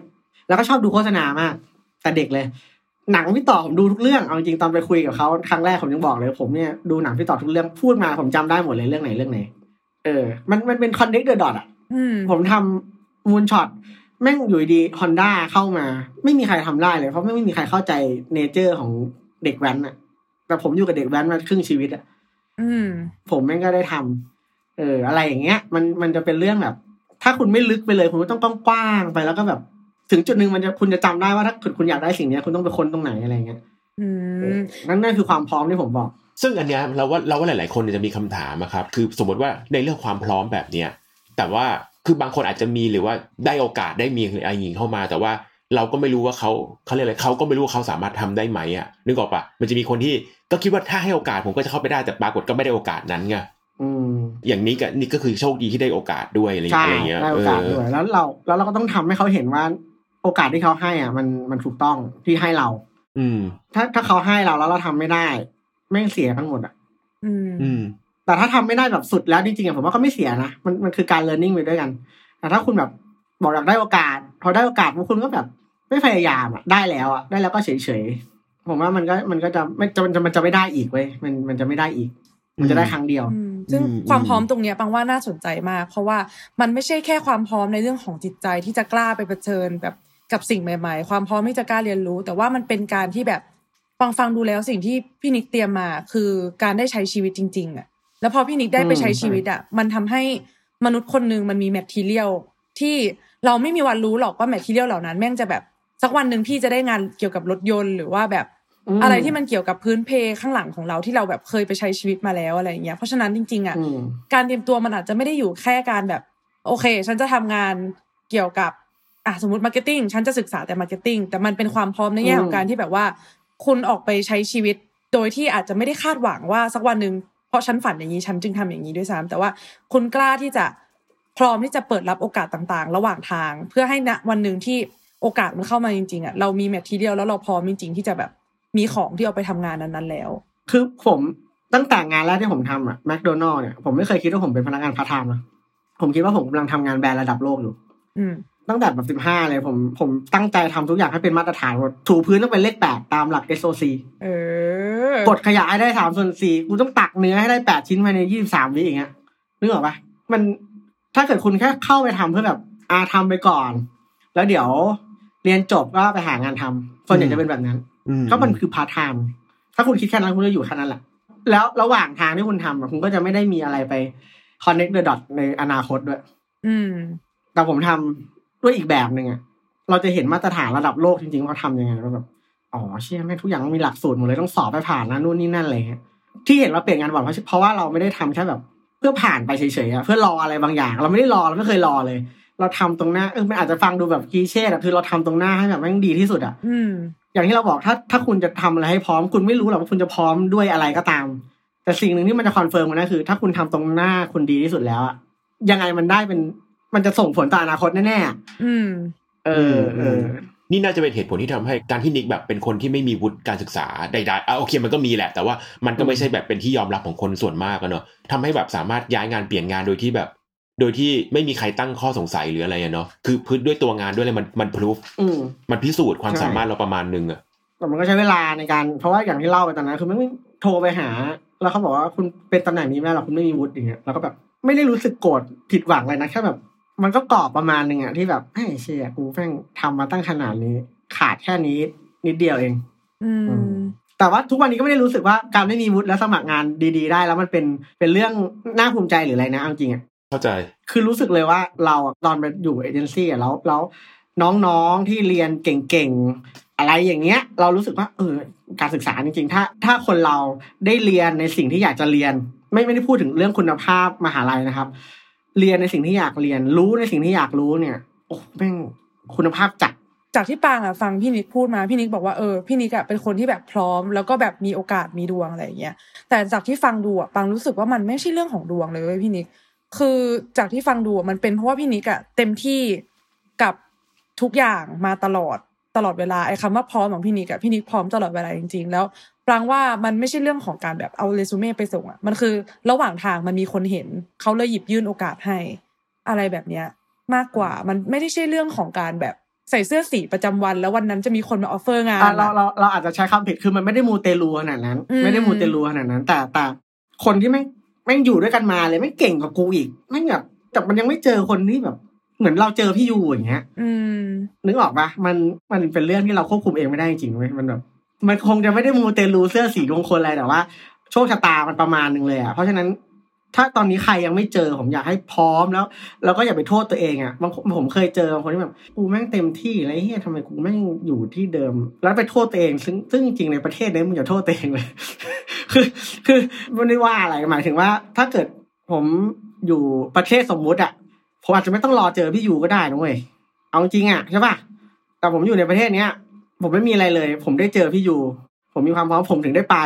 แล้วก็ชอบดูโฆษณามากแต่เด็กเลย หนังพี่ต่อผมดูทุกเรื่องเอาจริงๆตอนไปคุยกับเขาครั้งแรกผมยังบอกเลย ผมเนี่ยดูหนังพี่ต่อทุกเรื่องพูดมาผมจำได้หมดเลยเรื่องไหนเรื่องไหนเออ มันมันเป็น connect the dot อะอืมผมทำ Moonshot แม่งอยู่ดีฮอนด้าเข้ามา ไม่มีใครทำได้เลยเพราะไม่มีใครเข้าใจ nature ของเด็กแว้นอะแต่ผมอยู่กับเด็กแว้นมาครึ่งชีวิตอะอืม ผมแม่งก็ได้ทำเออ อะไรอย่างเงี้ย มันมันจะเป็นเรื่องแบบ ถ้าคุณไม่ลึกไปเลย คุณก็ต้องกว้างๆไปแล้วก็แบบ ถึงจุดหนึ่งมันจะคุณจะจำได้ว่าถ้าเกิดคุณอยากได้สิ่งเนี้ย คุณต้องไปค้นตรงไหนอะไรเงี้ยอืเอมอนั่นนั่นคือความพร้อมที่ผมบอก ซึ่งอันเนี้ยเราว่าเราว่าหลาย ๆ คนเนี่ยจะมีคำถามอะครับ คือสมมติว่าในเรื่องความพร้อมแบบเนี้ยแต่ว่าคือบางคนอาจจะมีหรือว่าได้โอกาสได้มีอะไรอย่างงี้เข้ามา แต่ว่า เราก็ไม่รู้ว่าเขาเขาเรียกอะไรเขาก็ไม่รู้ว่าเขาสามารถทำได้ไหมอะนึกออกปะมันจะมีคนที่ก็คิดว่าถ้าให้โอกาสผมก็จะเข้าไปได้แต่ปรากฏก็ไม่ได้โอกาสนั้นไงอืมอย่างนี้ก็นี่ก็คือโชคดีที่ได้โอกาสด้วยอะไรใช่เงี้ยได้โอกาสด้วยแล้วเราแล้วเราก็ต้องทำให้เขาเห็นว่า โอกาสที่เขาให้อะ มันมันถูกต้องที่ให้เรา อืม ถ้าถ้าเขาให้เราแล้วเราทำไม่ได้แม่งเสียทั้งหมดอะ อืมอืมแต่ถ้าทำไม่ได้แบบสุดแล้วจริงๆอะผมว่าก็ไม่เสียนะมันมันคือการ learning ไปด้วยกัน แต่ถ้าคุณแบบบอกอยากได้โอกาส พอได้โอกาสพวกคุณก็แบบ ไม่พยายามอะได้แล้วอะได้แล้วก็เฉยๆผมว่ามันก็มันก็จะไม่จะมันจะมันจะไม่ได้อีกเว้ยมันมันจะไม่ได้อีก มันจะได้ครั้งเดียวอืมซึ่งอืมความพร้อมตรงเนี้ยปังว่าน่าสนใจมาก เพราะว่ามันไม่ใช่แค่ความพร้อมในเรื่องของจิตใจที่จะกล้าไปเผชิญแบบกับสิ่งใหม่ ๆ ความพร้อมที่จะกล้าเรียนรู้ แต่ว่ามันเป็นการที่แบบฟังฟังดูแล้วสิ่งที่พี่นิกเตรียมมาคือการได้ใช้ชีวิตจริง ๆอะแล้วพอพี่นิกได้ไปใช้ชีวิตอะมันทำให้มนุษย์คนหนึ่งมันมี material ที่เราไม่มีวันรู้หรอกว่า material เหล่านั้นแม่งจะแบบ สักวันหนึ่งพี่จะได้งานเกี่ยวกับรถยนต์หรือว่าแบบอืมอะไรที่มันเกี่ยวกับพื้นเพข้างหลังของเราที่เราแบบเคยไปใช้ชีวิตมาแล้วอะไรอย่างเงี้ยเพราะฉะนั้นจริง ๆอะอืมการเตรียมตัวมันอาจจะไม่ได้อยู่แค่การแบบ โอเค ฉันจะทำงานเกี่ยวกับอะสมมติ marketing ฉันจะศึกษาแต่ marketing แต่มันเป็นความพร้อมในแง่ของการที่แบบว่า คุณออกไปใช้ชีวิต โดยที่อาจจะไม่ได้คาดหวังว่าสักวันหนึ่งเพราะฉันฝันอย่างนี้ฉันจึงทำอย่างนี้ด้วยซ้ำแต่ว่าคุณกล้าที่จะพร้อมที่จะเปิดรับโอกาสต่างๆ ระหว่างทาง เพื่อให้ณวันหนึ่งที่ โอกาสมันเข้ามาจริงๆอะเรามี material แล้วเราพร้อมจริงๆที่จะแบบมีของที่เอาไปทำงานนั้นๆแล้ว คือผมตั้งแต่งานแรกที่ผมทำอะแมคโดนัลล์เนี่ยผมไม่เคยคิดว่าผมเป็นพนักงานพาร์ทไทม์นะผมคิดว่าผมกำลังทำงานแบรนด์ระดับโลกอยู่ อืมตั้งแต่แบบสิบห้าเลยผมผมตั้งใจทำทุกอย่างให้เป็นมาตรฐานหมดถูพื้นต้องเป็นเลขแปดตามหลัก SOC เออกดขยะให้ได้สามส่วนสี่กูต้องตักเนื้อให้ได้แปดชิ้นภายในยี่สิบสามวิอย่างเงี้ยนึกออกปะมันถ้าเกิดคุณแค่เข้าไปทำเพื่อแบบอาทำไปก่อน แล้วเดี๋ยว เรียนจบก็ไปหางานทำส่วนใหญ่จะเป็นแบบนั้นอืก็มันคือพาร์ทไทม์ถ้าคุณคิดแค่นั้นคุณจะอยู่แค่นั้นแหละแล้วระหว่างทางที่คุณทำอะคุณก็จะไม่ได้มีอะไรไป connect the dot ในอนาคตด้วย อืม แต่ผมทำด้วยอีกแบบหนึ่งอะเราจะเห็นมาตรฐานระดับโลกจริงๆว่าทำยังไงแล้วแบบอ๋อเชี่ยแม่งทุกอย่างต้องมีหลักสูตรหมดเลยต้องสอบไปผ่านนะนู่นนี่นั่นอะไรเงี้ยที่เห็นเราเปลี่ยนงานบ่อยเพราะเพราะว่าเราไม่ได้ทำแค่แบบ เพื่อผ่านไปเฉยๆอะเพื่อรออะไรบางอย่าง เราไม่ได้รอเราไม่เคยรอเลย เราทำตรงหน้าเออมันอาจจะฟังดูแบบ cliché อะคือเราทำตรงหน้าให้แบบแม่งดีที่สุดอะอืมอย่างที่เราบอกถ้าถ้าคุณจะทำอะไรให้พร้อม คุณไม่รู้หรอกว่าคุณจะพร้อมด้วยอะไรก็ตาม แต่สิ่งหนึ่งที่มันจะ confirm กันนะคือ ถ้าคุณทำตรงหน้าคุณดีที่สุดแล้วอะยังไงมันได้เป็นมันจะส่งผลต่ออนาคตแน่ๆอะอืม เออเออนี่น่าจะเป็นเหตุผลที่ทำให้การที่นิกแบบเป็นคนที่ไม่มีวุฒิการศึกษาใดๆอะโอเคมันก็มีแหละ แต่ว่ามันก็ไม่ใช่แบบเป็นที่ยอมรับของคนส่วนมากอะเนอะทำให้แบบสามารถย้ายงานเปลี่ยนงานโดยที่แบบ โดยที่ไม่มีใครตั้งข้อสงสัยหรืออะไรอะเนาะคือพื้นด้วยตัวงานด้วยอะไรมันมันพิสูจอืมมันพิสูจน์ความใช่สามารถเราประมาณนึงอะแต่มันก็ใช้เวลาในการ เพราะว่าอย่างที่เล่าไปตอนนั้นคือไม่ไม่โทรไปหา แล้วเขาบอกว่าคุณเป็นตำแหน่งนี้ไม่ได้หรอกคุณไม่มีวุฒิอย่างเงี้ยเราก็แบบไม่ได้รู้สึกโกรธผิดหวังเลยนะแค่แบบ มันก็กรอบประมาณหนึ่งอะที่แบบไอ้เชี่ยกูแม่งทำมาตั้งขนาดนี้ ขาดแค่นี้นิดเดียวเอง อือืมมแต่ว่าทุกวันนี้ก็ไม่ได้รู้สึกว่าการไม่มีวุฒิแล้วสมัครงานดี ๆ ได้ แล้วมันเป็นเป็นเรื่องน่าภูมิใจหรืออะไรนะเอาจริงอะ เข้าใจ คือรู้สึกเลยว่าเราอะตอนไปอยู่เอเจนซี่อะแล้วแล้วน้องๆที่เรียนเก่งๆอะไรอย่างเงี้ย เรารู้สึกว่าเออการศึกษาจริงๆ ถ้าถ้าคนเราได้เรียนในสิ่งที่อยากจะเรียน ไม่ไม่ได้พูดถึงเรื่องคุณภาพมหาลัยนะครับ เรียนในสิ่งที่อยากเรียนรู้ในสิ่งที่อยากรู้เนี่ยโอ้แม่งคุณภาพจัดจากที่ปางอะฟังพี่นิกพูดมาพี่นิกบอกว่าเออพี่นิกอะเป็นคนที่แบบพร้อม แล้วก็แบบมีโอกาสมีดวงอะไรอย่างเงี้ยแต่จากที่ฟังดูอะปางรู้สึกว่ามันไม่ใช่เรื่องของดวงเลยเว้ยพี่นิก คือจากที่ฟังดูอะมันเป็นเพราะว่าพี่นิกอะเต็มที่กับทุกอย่างมาตลอดตลอดเวลาไอ้คำว่าพร้อมของพี่นิกอะพี่นิกพร้อมตลอดเวลาจริง ๆ แล้วปรางว่ามันไม่ใช่เรื่องของการแบบเอาเรซูเม่ไปส่งอะมันคือ ระหว่างทางมันมีคนเห็นเขาเลยหยิบยื่นโอกาสให้ อะไรแบบเนี้ย มากกว่ามันไม่ได้ใช่เรื่องของการแบบใส่เสื้อสีประจำวัน แล้ววันนั้นจะมีคนมา offer งานอะเราอะเราเราอาจจะใช้คำผิดคือมันไม่ได้มูเตลูขนาดนั้นอืมไม่ได้มูเตลูขนาดนั้น แต่แต่คนที่แม่ง แม่งอยู่ด้วยกันมาเลยแม่งเก่งกว่ากูอีกแม่งแบบแต่มันยังไม่เจอคนที่แบบ เหมือนเราเจอพี่ยูอย่างเงี้ยอืมนึกออกปะมันมันเป็นเรื่องที่เราควบคุมเองไม่ได้จริงๆเว้ยมันแบบ มันคงจะไม่ได้มูเตลูเสื้อสีดวงคนอะไรแต่ว่า โชคชะตามันประมาณหนึ่งเลยอะเพราะฉะนั้น ถ้าตอนนี้ใครยังไม่เจอผมอยากให้พร้อมแล้วแล้วก็อย่าไปโทษตัวเองอะบางผมเคยเจอบางคนที่แบบกูแม่งเต็มที่อะไรเฮียทำไมกูแม่งอยู่ที่เดิม แล้วไปโทษตัวเอง ซึ่งซึ่งจริงในประเทศนี้มึงอย่าโทษตัวเองเลย คือ คือไม่ได้ว่าอะไรหมายถึงว่า ถ้าเกิดผมอยู่ประเทศสมมุติอะผมอาจจะไม่ต้องรอเจอพี่ยูก็ได้นะเว้ยเอาจริงอะใช่ป่ะแต่ผมอยู่ในประเทศเนี้ยผมไม่มีอะไรเลย ผมได้เจอพี่ยู ผมมีความพร้อมผมถึงได้ไป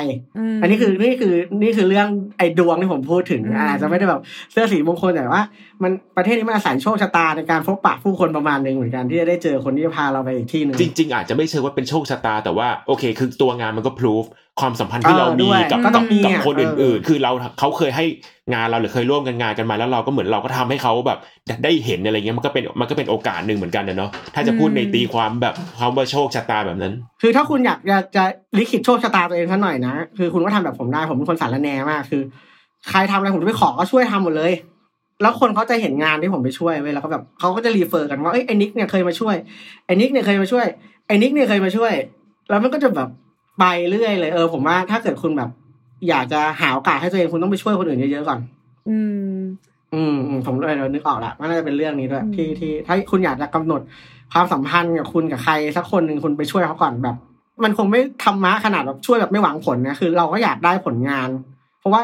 มอันนี้คือนี่คือนี่คือเรื่องไอ้ดวงที่ผมพูดถึงอืมอาจจะไม่ได้แบบเสื้อสีมงคลแต่ว่า มันประเทศนี้มันอาศัยโชคชะตาในการพบปะผู้คนประมาณหนึ่งเหมือนกันที่จะได้เจอคนที่จะพาเราไปอีกที่หนึ่งจริง ๆ อาจจะไม่เชิงว่าเป็นโชคชะตาแต่ว่าโอเค คือตัวงานมันก็พิสูจความสัมพันธ์ที่เออเรามีด้วยกับก็ต้องมีกับอะคนเอออื่อื่น ๆ คือเราเขาเคยให้ งานเราหรือเคยร่วมกันงานกันมาแล้วเราก็เหมือนเราก็ทำให้เขาแบบได้เห็นอะไรเงี้ยมันก็เป็นมันก็เป็นโอกาสหนึ่งเหมือนกันนะเนาะถ้าจะพูดในตีความแบบคำว่าโชคชะตาแบบนั้น คือถ้าคุณอยากจะจะลิขิตโชคชะตาตัวเองสักหน่อยนะคือคุณก็ทำแบบผมได้ผมเป็นคนสาระแนมากคือ ใครทำอะไรผมจะไปขอก็ช่วยทำหมดเลย แล้วคนเขาจะเห็นงานที่ผมไปช่วยเว้ยแล้วก็แบบเขาก็จะ refer กันว่าเอ้ยไอ้นิกเนี่ยเคยมาช่วยไอ้นิกเนี่ยเคยมาช่วยไอ้นิกเนี่ยเคยมาช่วย แล้วมันก็จะแบบไปเรื่อยเลยเออผมว่าถ้าเกิดคุณแบบ อยากจะหาโอกาสให้ตัวเองคุณต้องไปช่วยคนอื่นเยอะๆก่อน อืม อืมอืมผมเลยนึกออกละว่าน่าจะเป็นเรื่องนี้ด้วยอืมที่ที่ถ้าคุณอยากจะกำหนดความสัมพันธ์กับคุณกับใครสักคนหนึ่งคุณไปช่วยเขาก่อนแบบ มันคงไม่ธรรมะขนาดแบบช่วยแบบไม่หวังผลนะคือ เราก็อยากได้ผลงาน เพราะว่า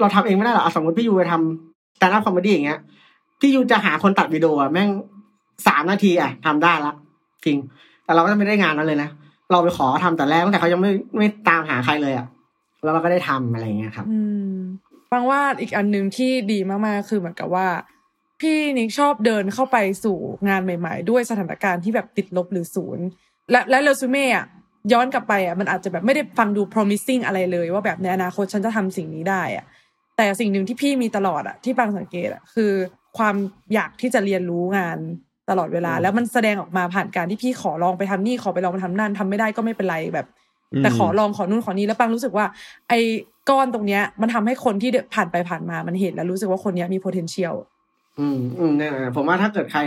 เราทำเองไม่ได้หรอกอะสมมติพี่ยูไปทำแต่ละ comedy อย่างเงี้ยพี่ยูจะหาคนตัดวิดีโออะแม่งสามนาทีอะทำได้ละจริง แต่เราก็จะไม่ได้งานนั้นเลยนะเราไปขอทำแต่แรกตั้งแต่เขายังไม่ไม่ตามหาใครเลยอะ แล้วเราก็ได้ทำอะไรเงี้ยครับ อืมฟังว่าอีกอันหนึ่งที่ดีมากๆคือเหมือนกับว่า พี่นิกชอบเดินเข้าไปสู่งานใหม่ ๆ ด้วยสถานการณ์ที่แบบติดลบหรือศูนย์และและเรซูเม่อะย้อนกลับไปอะมันอาจจะแบบไม่ได้ฟังดู promising อะไรเลย ว่าแบบในอนาคตฉันจะทำสิ่งนี้ได้อะแต่สิ่งหนึ่งที่พี่มีตลอดอะที่บางสังเกตอะคือ ความอยากที่จะเรียนรู้งานตลอดเวลา แล้วมันแสดงออกมาผ่านการที่พี่ขอลองไปทำนี่ขอไปลองไปทำนั่นทำไม่ได้ก็ไม่เป็นไรแบบ แต่ขอลองขอนู่นขอนี้แล้วปังรู้สึกว่า ไอ้ก้อนตรงเนี้ย มันทำให้คนที่เดินผ่านไปผ่านมามันเห็นแล้วรู้สึกว่าคนเนี้ยมี potential อืมอืมเนี่ยนะผมว่าถ้าเกิดใคร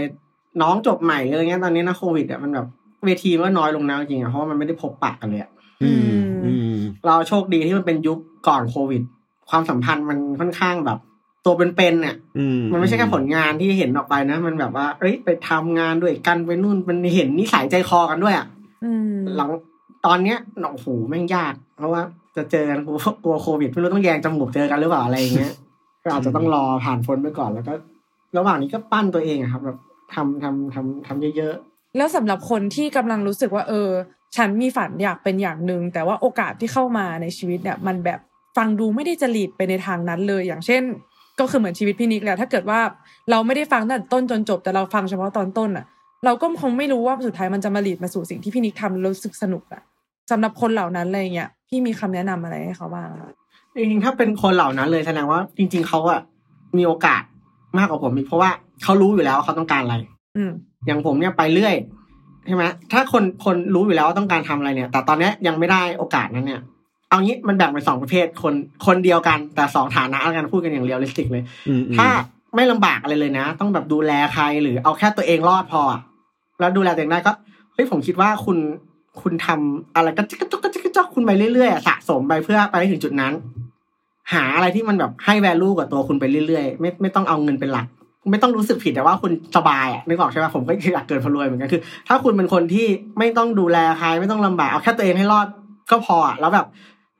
น้องจบใหม่อะไรเงี้ยตอนนี้นะโควิดอะมันแบบเวทีมันก็น้อยลงนะจริงๆอะเพราะว่ามันไม่ได้พบปะกันเลยอะอืมอืมเราโชคดีที่มันเป็นยุคก่อนโควิด ความสัมพันธ์มันค่อนข้างแบบ ตัวเป็นๆเนี่ยอืมันไม่ใช่แค่ผลงานที่เห็นออกไปนะ มันแบบว่า เอ้ยไปทำงานด้วยกันไปนู่นมันเห็นนิสัยใจคอกันด้วยอะอืมหลัง ตอนเนี้ยโอ้โหแม่งยาก เพราะว่าจะเจอกันกลัวกลัวโควิดไม่รู้ต้องแยงจมูกเจอกันหรือเปล่าอะไรเงี้ยก็อาจจะต้องรอผ่านพ้นไปก่อนแล้วก็ ระหว่างนี้ก็ปั้นตัวเองครับแบบทำทำทำทำเยอะๆแล้วสำหรับคนที่กำลังรู้สึกว่า เออ ฉันมีฝันอยากเป็นอย่างหนึ่งแต่ว่าโอกาสที่เข้ามาในชีวิตเนี่ย มันแบบฟังดูไม่ได้จะหลีดไปในทางนั้นเลย อย่างเช่น ก็คือเหมือนชีวิตพี่นิกแหละถ้าเกิดว่าเราไม่ได้ฟังตั้งแต่ต้นจนจบ แต่เราฟังเฉพาะตอนต้นอะ เราก็คงไม่รู้ว่าสุดท้ายมันจะมา lead มาสู่สิ่งที่พี่นิกทำแล้วรู้สึกสนุกอะสำหรับคนเหล่านั้นอะไรเงี้ยพี่มีคำแนะนำอะไรให้เขาบ้างอะๆจริงๆถ้าเป็นคนเหล่านั้นเลยแสดงว่า จริง ๆเขาอะมีโอกาสมากกว่าผมอีกเพราะว่าเขารู้อยู่แล้วว่าเขาต้องการอะไร อืมอย่างผมเนี่ยไปเรื่อยใช่ไหมถ้าคนคนรู้อยู่แล้วว่าต้องการทำอะไรเนี่ย แต่ตอนเนี้ยยังไม่ได้โอกาสนั้นเนี่ย เอางี้มันแบ่งเป็นสองประเภทคนคนเดียวกันแต่สองฐานะแล้วกันพูดกันอย่าง realistic เลยอืมอืมถ้าไม่ลำบากอะไรเลยนะ ต้องแบบดูแลใครหรือเอาแค่ตัวเองรอดพออะ แล้วดูแลตัวเองได้ก็เฮ้ยผมคิดว่าคุณคุณทำอะไรก็จิกจุกกระจิกกระจุกจ๊อกคุณไปเรื่อยๆสะสมไปเพื่อไปถึงจุดนั้น หาอะไรที่มันแบบให้ value กับตัวคุณไปเรื่อยๆ ไม่ไม่ต้องเอาเงินเป็นหลัก ไม่ต้องรู้สึกผิดแต่ว่าคุณสบายอะนึกออกใช่ไหมผมก็อยากเกิดพลรวยเหมือนกันคือ ถ้าคุณเป็นคนที่ไม่ต้องดูแลใครไม่ต้องลำบากเอาแค่ตัวเองให้รอดก็พออะแล้วแบบ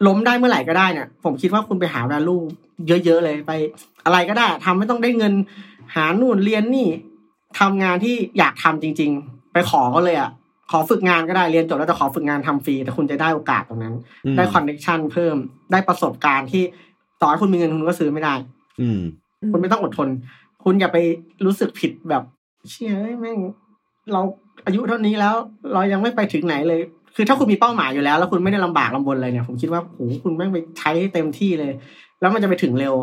ล้มได้เมื่อไหร่ก็ได้เนี่ยผมคิดว่าคุณไปหา value เยอะๆเลยไป อะไรก็ได้ทำไม่ต้องได้เงิน หานู่นเรียนนี่ ทำงานที่อยากทำจริง ๆ ไปขอเขาเลยอะขอฝึกงานก็ได้เรียนจบแล้วจะขอฝึกงานทำฟรีแต่คุณจะได้โอกาสตรงนั้นอืมได้คอนเนคชันเพิ่มได้ประสบการณ์ที่ต่อให้คุณมีเงินคุณก็ซื้อไม่ได้ อืมคุณไม่ต้องอดทน คุณอย่าไปรู้สึกผิดแบบ เชี่ยเอ้ยแม่งเราอายุเท่านี้แล้ว เรายังไม่ไปถึงไหนเลย คือถ้าคุณมีเป้าหมายอยู่แล้ว แล้วคุณไม่ได้ลำบากลำบนอะไรเนี่ย ผมคิดว่าโหคุณแม่งไปใช้ให้เต็มที่เลย แล้วมันจะไปถึงเร็ว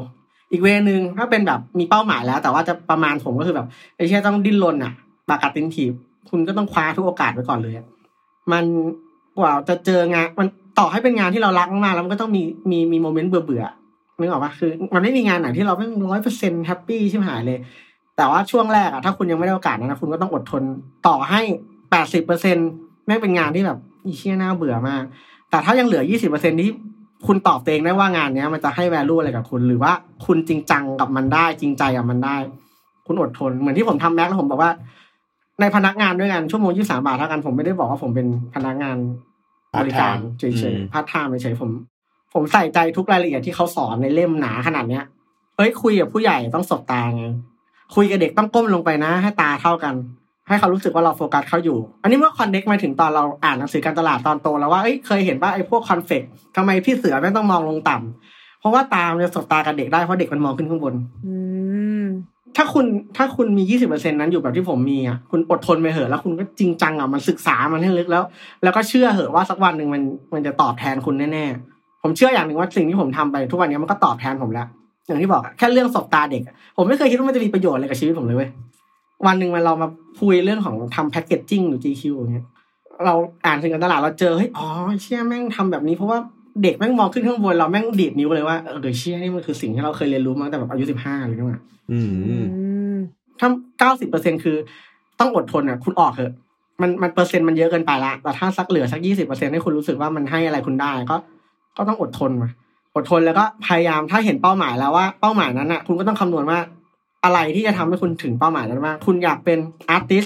อีก way นึงถ้าเป็นแบบมีเป้าหมายแล้ว แต่ว่าจะประมาณผมก็คือแบบไอ้เชี่ยต้องดิ้นรนอะปากกัดตีนถีบคุณก็ต้องคว้าทุกโอกาสไว้ก่อนเลยมันกว่าจะเจองานมันต่อให้เป็นงานที่เรารักมากแล้วมันก็ต้องมีมีมี moment เบื่อเบื่อๆนึกออกปะคือ มันไม่มีงานไหนที่เราไม่ร้อยเปอร์เซ็นต์ happy ชิบหายเลย แต่ว่าช่วงแรกอะถ้าคุณยังไม่ได้โอกาสนะคุณก็ต้องอดทนต่อให้แปดสิบเปอร์เซ็นต์แม่งเป็นงานที่แบบอีเชี่ยน่าเบื่อมาก แต่ถ้ายังเหลือยี่สิบเปอร์เซ็นต์ที่ คุณตอบตัวเองได้ว่างานเนี้ยมันจะให้ value อะไรกับคุณ หรือว่าคุณจริงจังกับมันได้ จริงใจกับมันได้ คุณอดทนเหมือนที่ผมทำ Mc แล้วผมบอกว่า ในพนักงานด้วยกันชั่วโมงยี่สามบาทเท่ากันผมไม่ได้บอกว่าผมเป็นพนักงานบริการ Part-time เฉอืยมๆพาร์ทไทม์เฉยๆผม ผมใส่ใจทุกรายละเอียดที่เขาสอนในเล่มหนาขนาดเนี้ยเอ้ยคุยกับผู้ใหญ่ต้องสบตาไงคุยกับเด็กต้องก้มลงไปนะ ให้ตาเท่ากัน ให้เขารู้สึกว่าเราโฟกัสเขาอยู่ อันนี้เมื่อ connect มาถึงตอนเราอ่านหนังสือการตลาดตอนโตแล้วว่าเอ้ยเคยเห็นว่าไอ้พวกคอนเฟกทำไมพี่เสือไม่ต้องมองลงต่ำเพราะว่าตามนจะสบตากับเด็กได้เพราะเด็กมันมองขึ้นข้างบนอืมถ้าคุณถ้าคุณมียี่สิบเปอร์เซ็นนั้นอยู่แบบที่ผมมีอะคุณอดทนไปเหอะแล้วคุณก็จริงจังอะมันศึกษามันให้ลึกแล้ว แล้วก็เชื่อเหอะว่าสักวันหนึ่งมันมันจะตอบแทนคุณแน่ๆผมเชื่ออย่างหนึ่งว่าสิ่งที่ผมทำไปทุกวันนี้มันก็ตอบแทนผมแล้วอย่างที่บอกอะแค่เรื่องสบตาเด็กอะผมไม่เคยคิดว่ามันจะมีประโยชน์อะไรกับชีวิตผมเลยเว้ย วันหนึ่งมันเรามาคุยเรื่องของทำแพคเกจจิ้งหรือ GQ อย่างเงี้ยเราอ่านถึงการตลาดเราเจอเฮ้ยอ๋อเชี่ยแม่งทำแบบนี้เพราะว่าเด็กแม่งมองขึ้นข้างบนเราแม่งดีดนิ้วเลยว่าเออเดี๋ยวเชี่ยนี่มันคือสิ่งที่เราเคยเรียนรู้มาตั้งแต่แบบอายุสิบห้าเลยนี่หว่าอืมอืมถ้าเก้าสิบเปอร์เซ็นคือ ต้องอดทนอะ คุณออกเถอะมันมันเปอร์เซ็นต์มันเยอะเกินไปละแต่ถ้าสักเหลือสักยี่สิบเปอร์เซ็นให้คุณรู้สึกว่ามันให้อะไรคุณได้ก็ก็ต้องอดทนมาอดทนแล้วก็พยายามถ้าเห็นเป้าหมายแล้วว่าเป้าหมายนั้นอะ คุณก็ต้องคำนวณว่า อะไรที่จะทำให้คุณถึงเป้าหมายนั้นมากคุณอยากเป็นอาร์ติส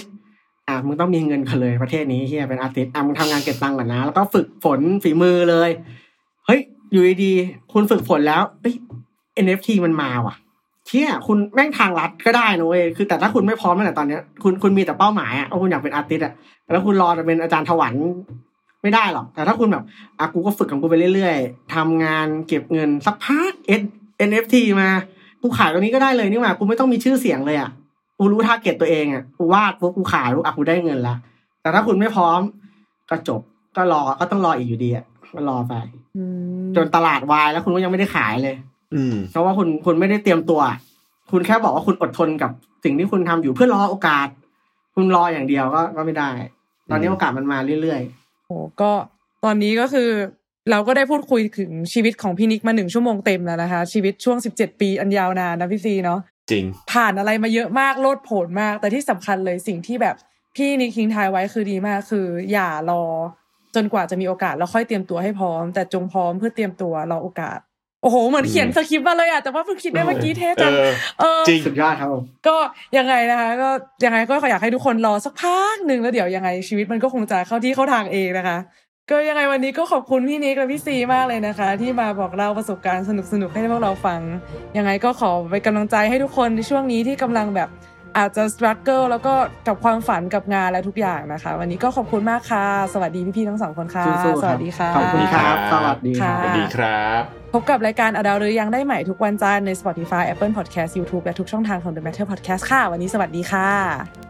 อะมึงต้องมีเงินกันเลยประเทศนี้ที่จะเป็นอาร์ติสอะมึงทำงานเก็บตังค์ก่อนนะ แล้วก็ฝึกฝนฝีมือเลย เฮ้ย อยู่ดีๆคุณฝึกฝนแล้วเฮ้ย NFT มันมาว่ะเชี่ยคุณแม่งทางลัดก็ได้นะเว้ยคือแต่ถ้าคุณไม่พร้อมตั้งแต่ตอนเนี้ยคุณคุณมีแต่เป้าหมายอะว่าคุณอยากเป็นอาร์ติสต์อะแล้วคุณรอจะเป็นอาจารย์ถวันไม่ได้หรอก แต่ถ้าคุณแบบอะกูก็ฝึกของกูไปเรื่อยๆทำงานเก็บเงินสักพัก NFT มา กูขายตัวนี้ก็ได้เลยนี่หว่ากูไม่ต้องมีชื่อเสียงเลยอะกูรู้ target ตัวเองอะกูวาดปุ๊บกูขายปุ๊บอะกูได้เงินละแต่ถ้าคุณไม่พร้อมก็จบก็รอก็ต้องรออีกอยู่ดีอะก็รอไปอืมจนตลาดวายแล้วคุณก็ยังไม่ได้ขายเลย อืมเพราะว่าคุณคุณไม่ได้เตรียมตัว คุณแค่บอกว่าคุณอดทนกับสิ่งที่คุณทำอยู่เพื่อรอโอกาส คุณรออย่างเดียวก็ก็ไม่ได้ ตอนนี้อืมโอกาสมันมาเรื่อยโอ้ก็ตอนนี้ก็คือ เราก็ได้พูดคุยถึงชีวิตของพี่นิกมาหนึ่งชั่วโมงเต็มแล้วนะคะ ชีวิตช่วงสิบเจ็ดปีอันยาวนานนะพี่ซีเนาะจริง ผ่านอะไรมาเยอะมากโลดโผนมาก แต่ที่สำคัญเลยสิ่งที่แบบพี่นิกทิ้งท้ายไว้คือดีมากคือ อย่ารอ จนกว่าจะมีโอกาสแล้วค่อยเตรียมตัวให้พร้อม แต่จงพร้อมเพื่อเตรียมตัวรอโอกาสโอ้โหเหมือนเขียนอืมสคริปต์มาเลยอะแต่ว่าเพิ่งคิดได้เมื่อกี้เท่จังเออเออจริงๆสุดยอดครับผมก็ยังไงนะคะก็ยังไงก็อยากให้ทุกคนรอสักพักหนึ่งแล้วเดี๋ยวยังไงชีวิตมันก็คงจะเข้าที่เข้าทางเองนะคะ ก็ยังไงวันนี้ก็ขอบคุณพี่นิกและพี่ซีมากเลยนะคะ ที่มาบอกเล่าประสบการณ์สนุกๆให้พวกเราฟัง ยังไงก็ขอเป็นกำลังใจให้ทุกคนในช่วงนี้ที่กำลังแบบอาจจะสครัลเกิลแล้วก็กับความฝันกับงานและทุกอย่างนะคะ วันนี้ก็ขอบคุณมากค่ะ สวัสดีพี่ๆทั้งสองคนค่ะ สู้ๆสรับวัสดีค่ะ ขอบคุณครับ สวัสดีครัค่ะสบวัสดีครับ พบกับรายการอดาวหรือยังได้ใหม่ทุกวันจันทร์ใน Spotify Apple Podcast YouTube และทุกช่องทางของ The Matter Podcast ค่ะ วันนี้สวัสดีค่ะ